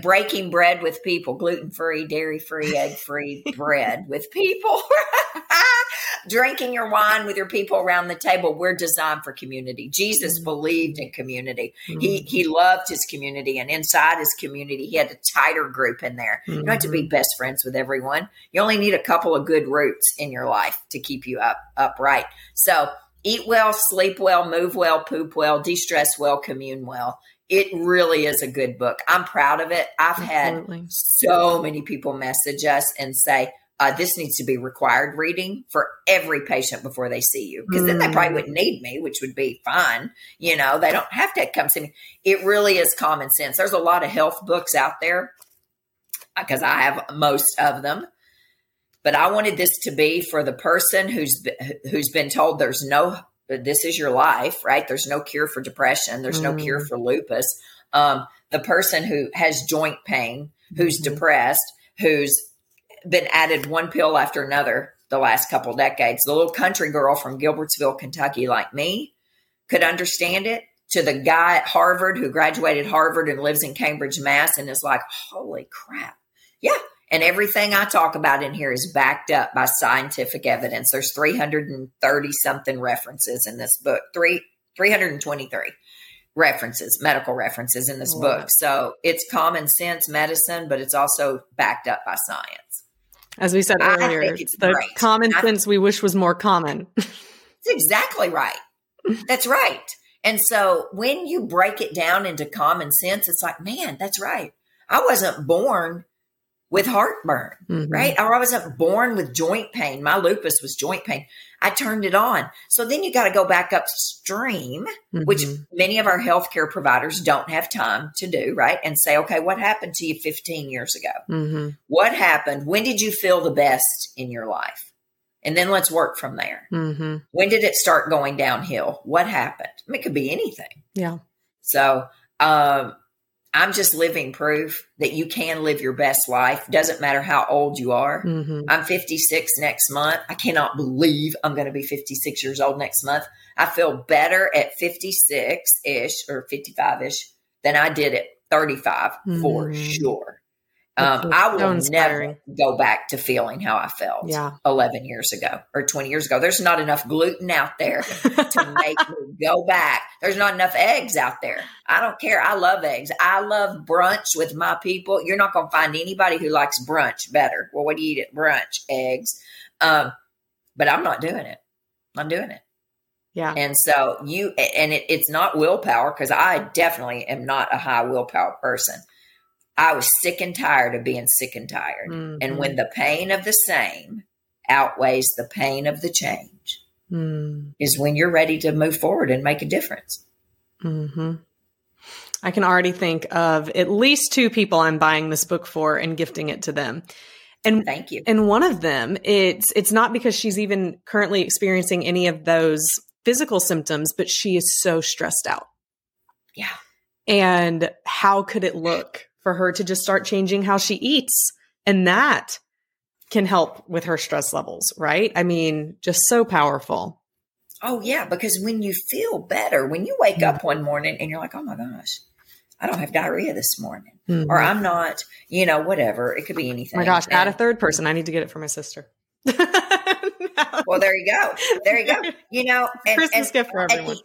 breaking bread with people, gluten free, dairy free, egg free bread with people. Drinking your wine with your people around the table. We're designed for community. Jesus Mhm. believed in community. He Mhm. he loved his community, and inside his community, he had a tighter group in there. You don't have to be best friends with everyone. You only need a couple of good roots in your life to keep you up upright. So eat well, sleep well, move well, poop well, de-stress well, commune well. It really is a good book. I'm proud of it. I've had so many people message us and say, uh, this needs to be required reading for every patient before they see you. Because then they Mm. probably wouldn't need me, which would be fine. You know, they don't have to come see me. It really is common sense. There's a lot of health books out there because I have most of them. But I wanted this to be for the person who's who's been told there's no this is your life, right? There's no cure for depression. There's no Mm. cure for lupus. Um, the person who has joint pain, who's Mhm. depressed, who's been added one pill after another the last couple decades. The little country girl from Gilbertsville, Kentucky, like me, could understand it. to the guy at Harvard who graduated Harvard and lives in Cambridge, Mass, and is like, holy crap. Yeah. And everything I talk about in here is backed up by scientific evidence. There's 330 something references in this book, three, 323 references, medical references in this oh, book. So it's common sense medicine, but it's also backed up by science. As we said earlier, it's the common sense we wish was more common. That's exactly right. That's right. And so when you break it down into common sense, it's like, man, that's right. I wasn't born with heartburn, mm-hmm. right? Or I wasn't born with joint pain. My lupus was joint pain. I turned it on. So then you got to go back upstream, mm-hmm. which many of our healthcare providers don't have time to do, right? And say, okay, what happened to you 15 years ago? Mm-hmm. What happened? When did you feel the best in your life? And then let's work from there. Mm-hmm. When did it start going downhill? What happened? I mean, it could be anything. Yeah. So, um, I'm just living proof that you can live your best life. Doesn't matter how old you are. Mm-hmm. I'm 56 next month. I cannot believe I'm going to be 56 years old next month. I feel better at 56 ish or 55 ish than I did at 35 mm-hmm. for sure. Um, I will never go back to feeling how I felt yeah. 11 years ago or 20 years ago. There's not enough gluten out there to make me go back. There's not enough eggs out there. I don't care. I love eggs. I love brunch with my people. You're not going to find anybody who likes brunch better. Well, what do you eat at brunch? Eggs. Um, but I'm not doing it. I'm doing it. Yeah. And so you, and it, it's not willpower because I definitely am not a high willpower person. I was sick and tired of being sick and tired. Mm-hmm. And when the pain of the same outweighs the pain of the change, mm. is when you're ready to move forward and make a difference. Mm-hmm. I can already think of at least two people I'm buying this book for and gifting it to them. And thank you. And one of them, it's it's not because she's even currently experiencing any of those physical symptoms, but she is so stressed out. Yeah. And how could it look for her to just start changing how she eats. And that can help with her stress levels, right? I mean, just so powerful. Oh, yeah. Because when you feel better, when you wake mm-hmm. up one morning and you're like, oh my gosh, I don't have diarrhea this morning, mm-hmm. or I'm not, you know, whatever. It could be anything. Oh my gosh, add a third person. I need to get it for my sister. well, there you go. There you go. You know, and, Christmas and gift for everyone.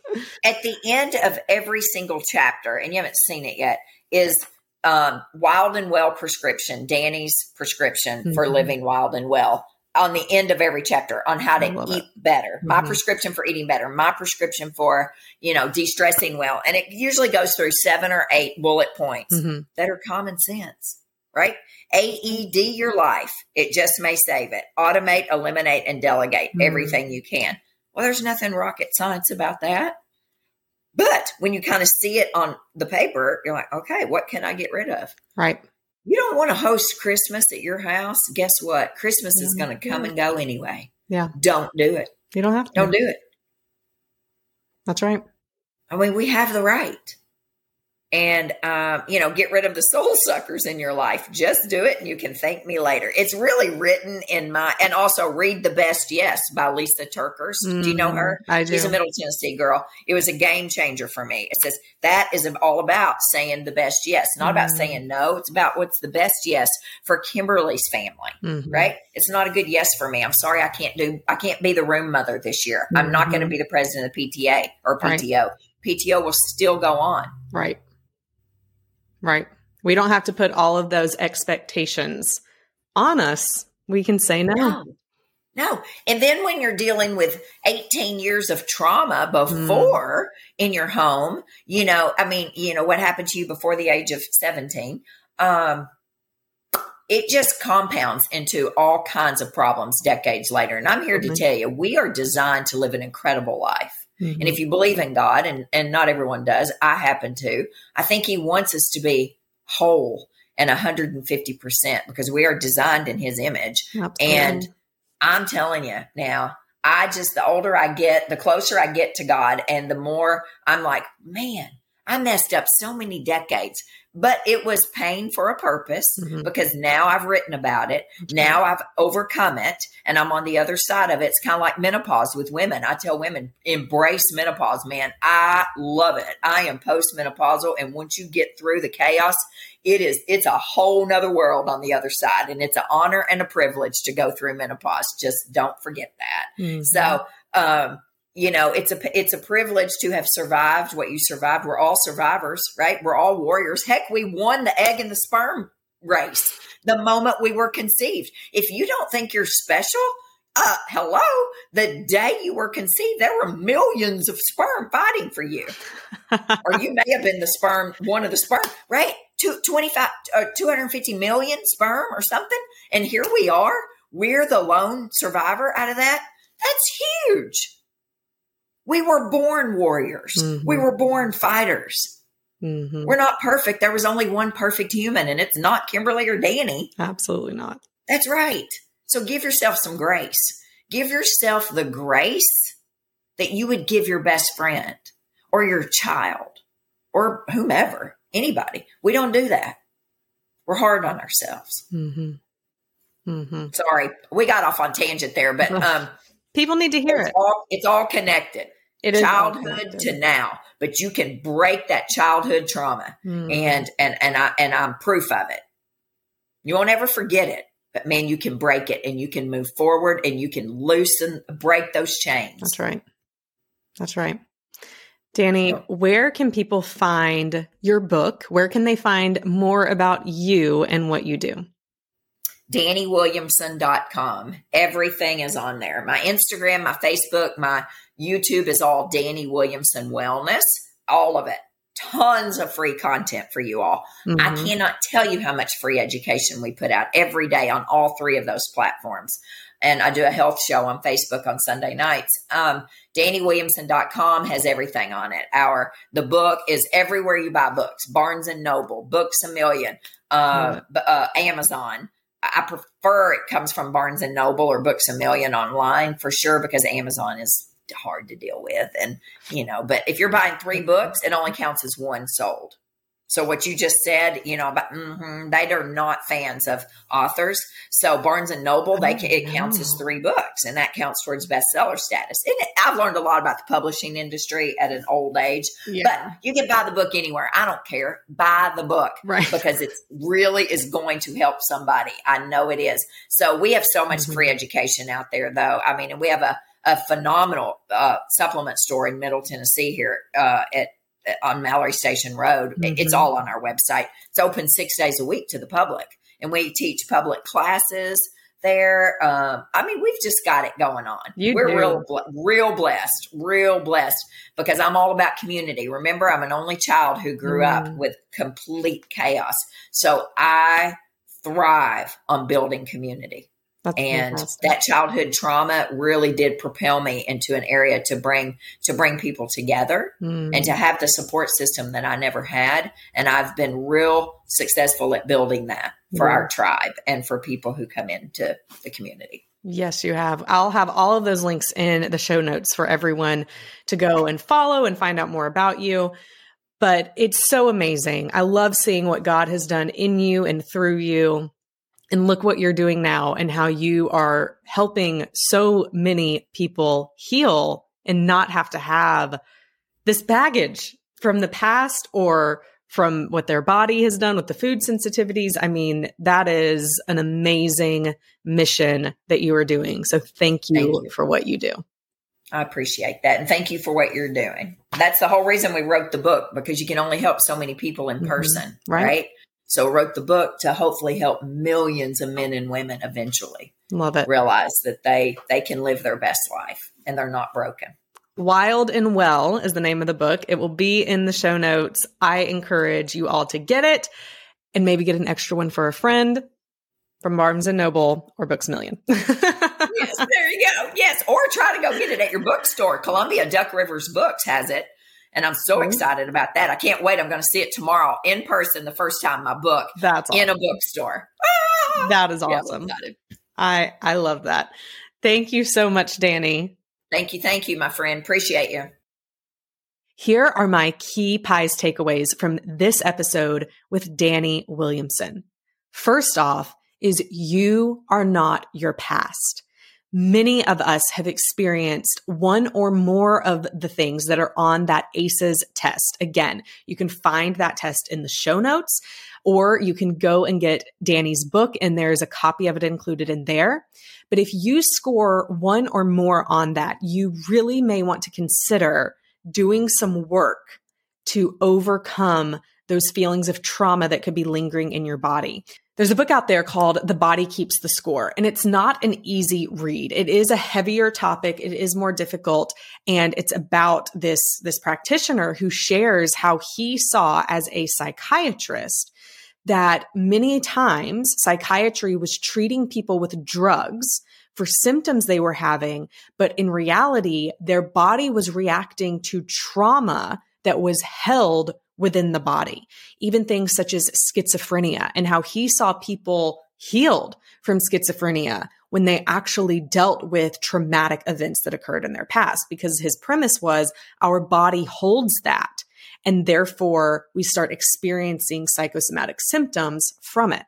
At the, at the end of every single chapter, and you haven't seen it yet, is um, Wild and Well prescription, Danny's prescription mm-hmm. for living wild and well on the end of every chapter on how to eat it. better. Mm-hmm. My prescription for eating better. My prescription for, you know, de-stressing well. And it usually goes through seven or eight bullet points mm-hmm. that are common sense, right? AED your life. It just may save it. Automate, eliminate, and delegate mm-hmm. everything you can. Well, there's nothing rocket science about that. But when you kind of see it on the paper, you're like, okay, what can I get rid of? Right. You don't want to host Christmas at your house. Guess what? Christmas is going to come and go anyway. Yeah. Don't do it. You don't have to. Don't do it. That's right. I mean, we have the right and um, you know get rid of the soul suckers in your life. Just do it and you can thank me later. It's really written in my and also read the best yes by Lysa TerKeurst mm, do you know her? Mm, I do. she's a middle tennessee girl. It was a game changer for me. It says that is all about saying the best yes not mm. about saying no. It's about what's the best yes for kimberly's family. Mm-hmm. right? It's not a good yes for me. I'm sorry i can't do i can't be the room mother this year. Mm-hmm. i'm not going to mm-hmm. be the president of pta or pto right. pto will still go on. Right Right. We don't have to put all of those expectations on us. We can say no. no. No. And then when you're dealing with 18 years of trauma before mm. in your home, you know, I mean, you know, what happened to you before the age of 17, um, it just compounds into all kinds of problems decades later. And I'm here mm-hmm. to tell you, we are designed to live an incredible life. Mm-hmm. And if you believe in God, and, and not everyone does, I happen to, I think He wants us to be whole and 150% because we are designed in His image. Absolutely. And I'm telling you now, I just, the older I get, the closer I get to God, and the more I'm like, man, I messed up so many decades, but it was pain for a purpose Mhm. because now I've written about it. Now I've overcome it and I'm on the other side of it. It's kind of like menopause with women. I tell women, embrace menopause, man. I love it. I am postmenopausal. And once you get through the chaos, it is, it's a whole nother world on the other side. And it's an honor and a privilege to go through menopause. Just don't forget that. Mhm. So, um, you know, it's a it's a privilege to have survived what you survived. We're all survivors, right? We're all warriors. Heck, we won the egg and the sperm race the moment we were conceived. If you don't think you're special, uh, hello, the day you were conceived, there were millions of sperm fighting for you, or you may have been the sperm, one of the sperm, right? Two, 25, uh, 250 million sperm or something. And here we are. We're the lone survivor out of that. That's huge. We were born warriors. Mhm. We were born fighters. Mhm. We're not perfect. There was only one perfect human, and it's not Kimberly or Danny. Absolutely not. That's right. So give yourself some grace. Give yourself the grace that you would give your best friend or your child or whomever, anybody. We don't do that. We're hard on ourselves. hmm hmm Sorry, we got off on tangent there, but um, People need to hear it's it. all it's all connected. It childhood to now, but you can break that childhood trauma, Mhm. and and and I and I'm proof of it. You won't ever forget it, but man, you can break it, and you can move forward, and you can loosen, break those chains. That's right. That's right. Danny, where can people find your book? Where can they find more about you and what you do? DannyWilliamson.com. Everything is on there. My Instagram, my Facebook, my YouTube is all Danny Williamson Wellness. All of it. Tons of free content for you all. I Mhm. cannot tell you how much free education we put out every day on all three of those platforms. And I do a health show on Facebook on Sunday nights. Um, DannyWilliamson.com has everything on it. Our the book is everywhere you buy books: Barnes and Noble, Books a Million, uh, b- uh, Amazon. I prefer it comes from Barnes and Noble or Books a Million online for sure because Amazon is hard to deal with, and you know. But if you're buying three books, it only counts as one sold. So what you just said, you know, about mhm, they are not fans of authors. So Barnes and Noble, they it counts as Oh. three books, and that counts towards bestseller status. And I've learned a lot about the publishing industry at an old age. But you can buy the book anywhere. I don't care. Buy the book right. because it really is going to help somebody. I know it is. So we have so much Mhm. free education out there, though. I mean, and we have a, a phenomenal uh, supplement store in Middle Tennessee here uh, at on Mallory Station Road. It's Mhm. all on our website. It's open six days a week to the public, and we teach public classes there. Um, I mean, we've just got it going on. You We're do. real, real blessed, real blessed because I'm all about community. Remember, I'm an only child who grew up Mm. with complete chaos. So I thrive on building community. That's And fantastic. that childhood trauma really did propel me into an area to bring to bring people together Mm. and to have the support system that I never had. And I've been real successful at building that for Yeah. our tribe and for people who come into the community. Yes, you have. I'll have all of those links in the show notes for everyone to go and follow and find out more about you. But it's so amazing. I love seeing what God has done in you and through you. And look what you're doing now and how you are helping so many people heal and not have to have this baggage from the past or from what their body has done with the food sensitivities. I mean, that is an amazing mission that you are doing. So thank you, Thank you. for what you do. I appreciate that. And thank you for what you're doing. That's the whole reason we wrote the book because you can only help so many people in Mhm. person, Right. right? So wrote the book to hopefully help millions of men and women eventually Love it. realize that they they can live their best life and they're not broken. Wild and Well is the name of the book. It will be in the show notes. I encourage you all to get it and maybe get an extra one for a friend from Barnes and Noble or Books a Million. yes, there you go. Yes, or try to go get it at your bookstore. Columbia Duck Rivers Books has it. And I'm so excited about that. I can't wait. I'm going to see it tomorrow in person, the first time my book That's in a bookstore. Ah! That is awesome. excited. I I love that. Thank you so much, Danny. Thank you. Thank you, my friend. Appreciate you. Here are my key pies takeaways from this episode with Danny Williamson. First off, is you are not your past. Many of us have experienced one or more of the things that are on that ACEs test. Again, you can find that test in the show notes, or you can go and get Danny's book, and there's a copy of it included in there. But if you score one or more on that, you really may want to consider doing some work to overcome those feelings of trauma that could be lingering in your body. There's a book out there called The Body Keeps the Score, and it's not an easy read. It is a heavier topic. It is more difficult. And it's about this, this practitioner who shares how he saw as a psychiatrist that many times psychiatry was treating people with drugs for symptoms they were having, but in reality, their body was reacting to trauma that was held within the body, even things such as schizophrenia and how he saw people healed from schizophrenia when they actually dealt with traumatic events that occurred in their past because his premise was our body holds that and therefore we start experiencing psychosomatic symptoms from it.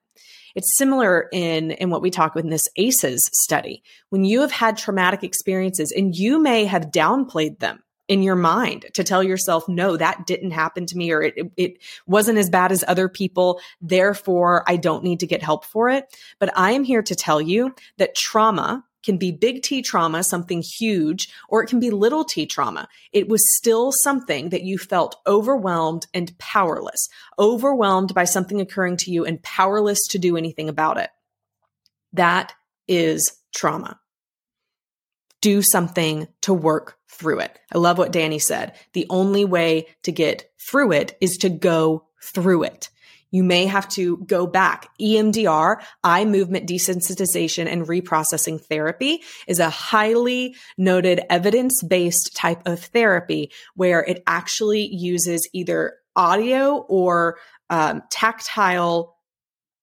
It's similar in, in what we talk about in this ACEs study. When you have had traumatic experiences and you may have downplayed them in your mind to tell yourself, no, that didn't happen to me or it, it wasn't as bad as other people. Therefore, I don't need to get help for it. But I am here to tell you that trauma can be big T trauma, something huge, or it can be little t trauma. It was still something that you felt overwhelmed and powerless, overwhelmed by something occurring to you and powerless to do anything about it. That is trauma. Do something to work through it. I love what Danny said. The only way to get through it is to go through it. You may have to go back. EMDR, eye movement desensitization and reprocessing therapy is a highly noted evidence based type of therapy where it actually uses either audio or um, tactile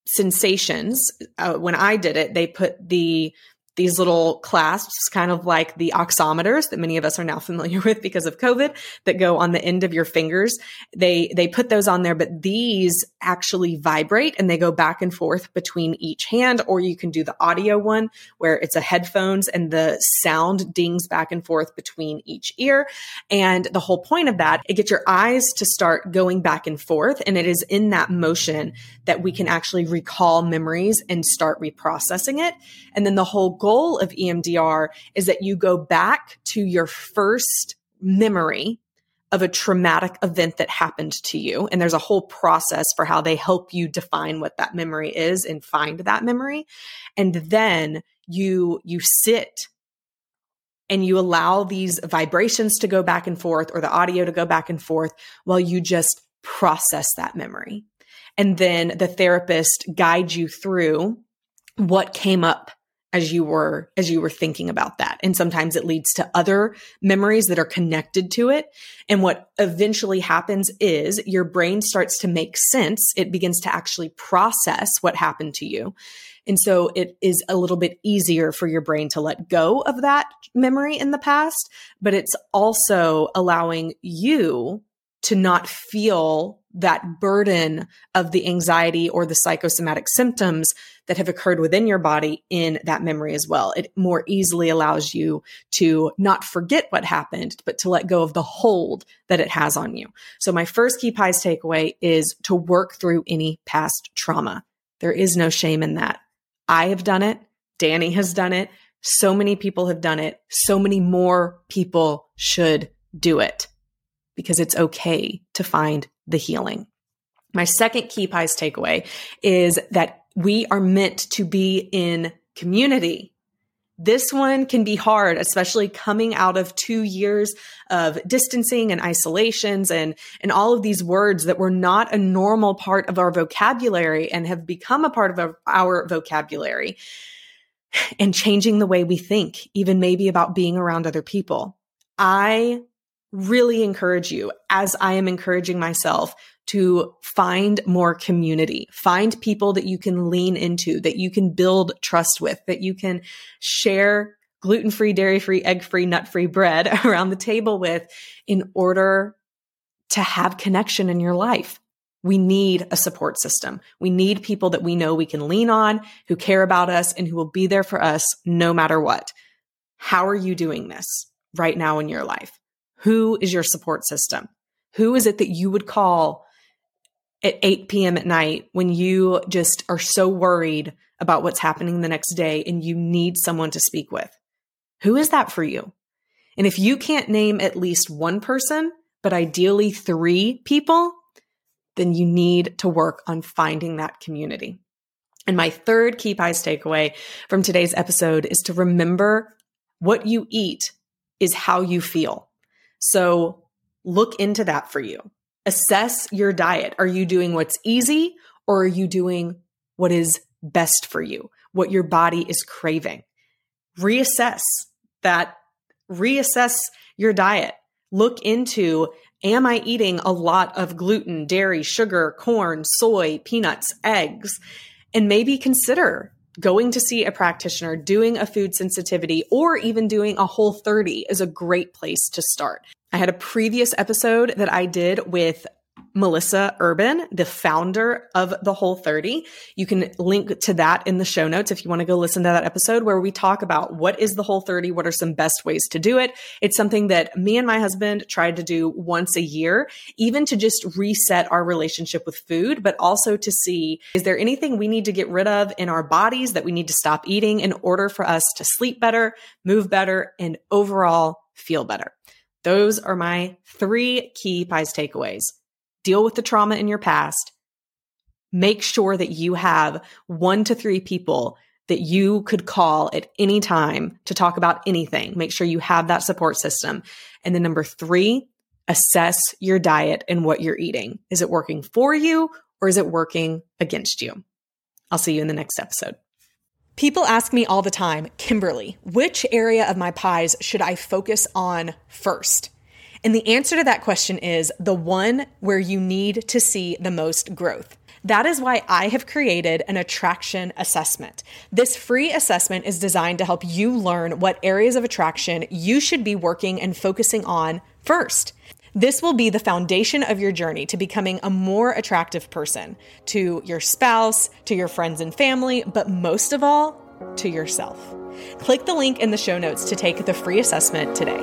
sensations. Uh, when I did it, they put the these little clasps, kind of like the oximeters that many of us are now familiar with because of COVID that go on the end of your fingers. They, they put those on there, but these actually vibrate and they go back and forth between each hand, or you can do the audio one where it's a headphones and the sound dings back and forth between each ear. And the whole point of that, it gets your eyes to start going back and forth. And it is in that motion that we can actually recall memories and start reprocessing it. And then the whole goal of EMDR is that you go back to your first memory of a traumatic event that happened to you. And there's a whole process for how they help you define what that memory is and find that memory. And then you, you sit and you allow these vibrations to go back and forth or the audio to go back and forth while you just process that memory. And then the therapist guides you through what came up as you were as you were thinking about that. And sometimes it leads to other memories that are connected to it. And what eventually happens is your brain starts to make sense. It begins to actually process what happened to you. And so it is a little bit easier for your brain to let go of that memory in the past but it's also allowing you to not feel that burden of the anxiety or the psychosomatic symptoms that have occurred within your body in that memory as well. It more easily allows you to not forget what happened, but to let go of the hold that it has on you. So my first key pies takeaway is to work through any past trauma. There is no shame in that. I have done it. Danny has done it. So many people have done it. So many more people should do it because it's okay to find the healing. My second key pies takeaway is that we are meant to be in community. This one can be hard, especially coming out of two years of distancing and isolations and, and all of these words that were not a normal part of our vocabulary and have become a part of our, our vocabulary and changing the way we think, even maybe about being around other people. I really encourage you, as I am encouraging myself, to find more community, find people that you can lean into, that you can build trust with, that you can share gluten free, dairy free, egg free, nut free bread around the table with in order to have connection in your life. We need a support system. We need people that we know we can lean on, who care about us, and who will be there for us no matter what. How are you doing this right now in your life? Who is your support system? Who is it that you would call at 8 p.m. at night when you just are so worried about what's happening the next day and you need someone to speak with? Who is that for you? And if you can't name at least one person, but ideally three people, then you need to work on finding that community. And my third key pies takeaway from today's episode is to remember what you eat is how you feel. So look into that for you. Assess your diet. Are you doing what's easy or are you doing what is best for you, what your body is craving? Reassess that, reassess your diet. Look into Am I eating a lot of gluten, dairy, sugar, corn, soy, peanuts, eggs? And maybe consider going to see a practitioner, doing a food sensitivity, or even doing a whole 30 is a great place to start. I had a previous episode that I did with Melissa Urban, the founder of the Whole 30. You can link to that in the show notes if you want to go listen to that episode where we talk about what is the Whole 30, what are some best ways to do it. It's something that me and my husband tried to do once a year, even to just reset our relationship with food, but also to see is there anything we need to get rid of in our bodies that we need to stop eating in order for us to sleep better, move better, and overall feel better. Those are my three key pies takeaways deal with the trauma in your past, make sure that you have one to three people that you could call at any time to talk about anything. Make sure you have that support system. And then number three, assess your diet and what you're eating. Is it working for you or is it working against you? I'll see you in the next episode. People ask me all the time, Kimberly, which area of my pies should I focus on first? And the answer to that question is the one where you need to see the most growth. That is why I have created an attraction assessment. This free assessment is designed to help you learn what areas of attraction you should be working and focusing on first. This will be the foundation of your journey to becoming a more attractive person to your spouse, to your friends and family, but most of all, to yourself. Click the link in the show notes to take the free assessment today.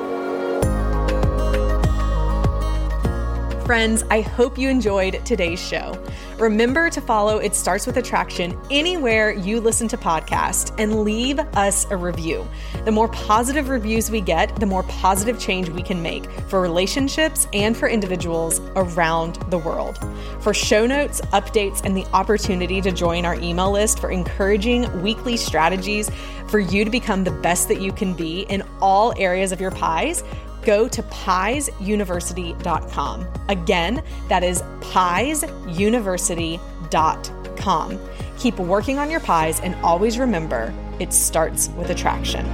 Friends, I hope you enjoyed today's show. Remember to follow It Starts with Attraction anywhere you listen to podcasts and leave us a review. The more positive reviews we get, the more positive change we can make for relationships and for individuals around the world. For show notes, updates, and the opportunity to join our email list for encouraging weekly strategies for you to become the best that you can be in all areas of your pies, go to piesuniversity.com. Again, that is piesuniversity.com. Keep working on your pies and always remember it starts with attraction.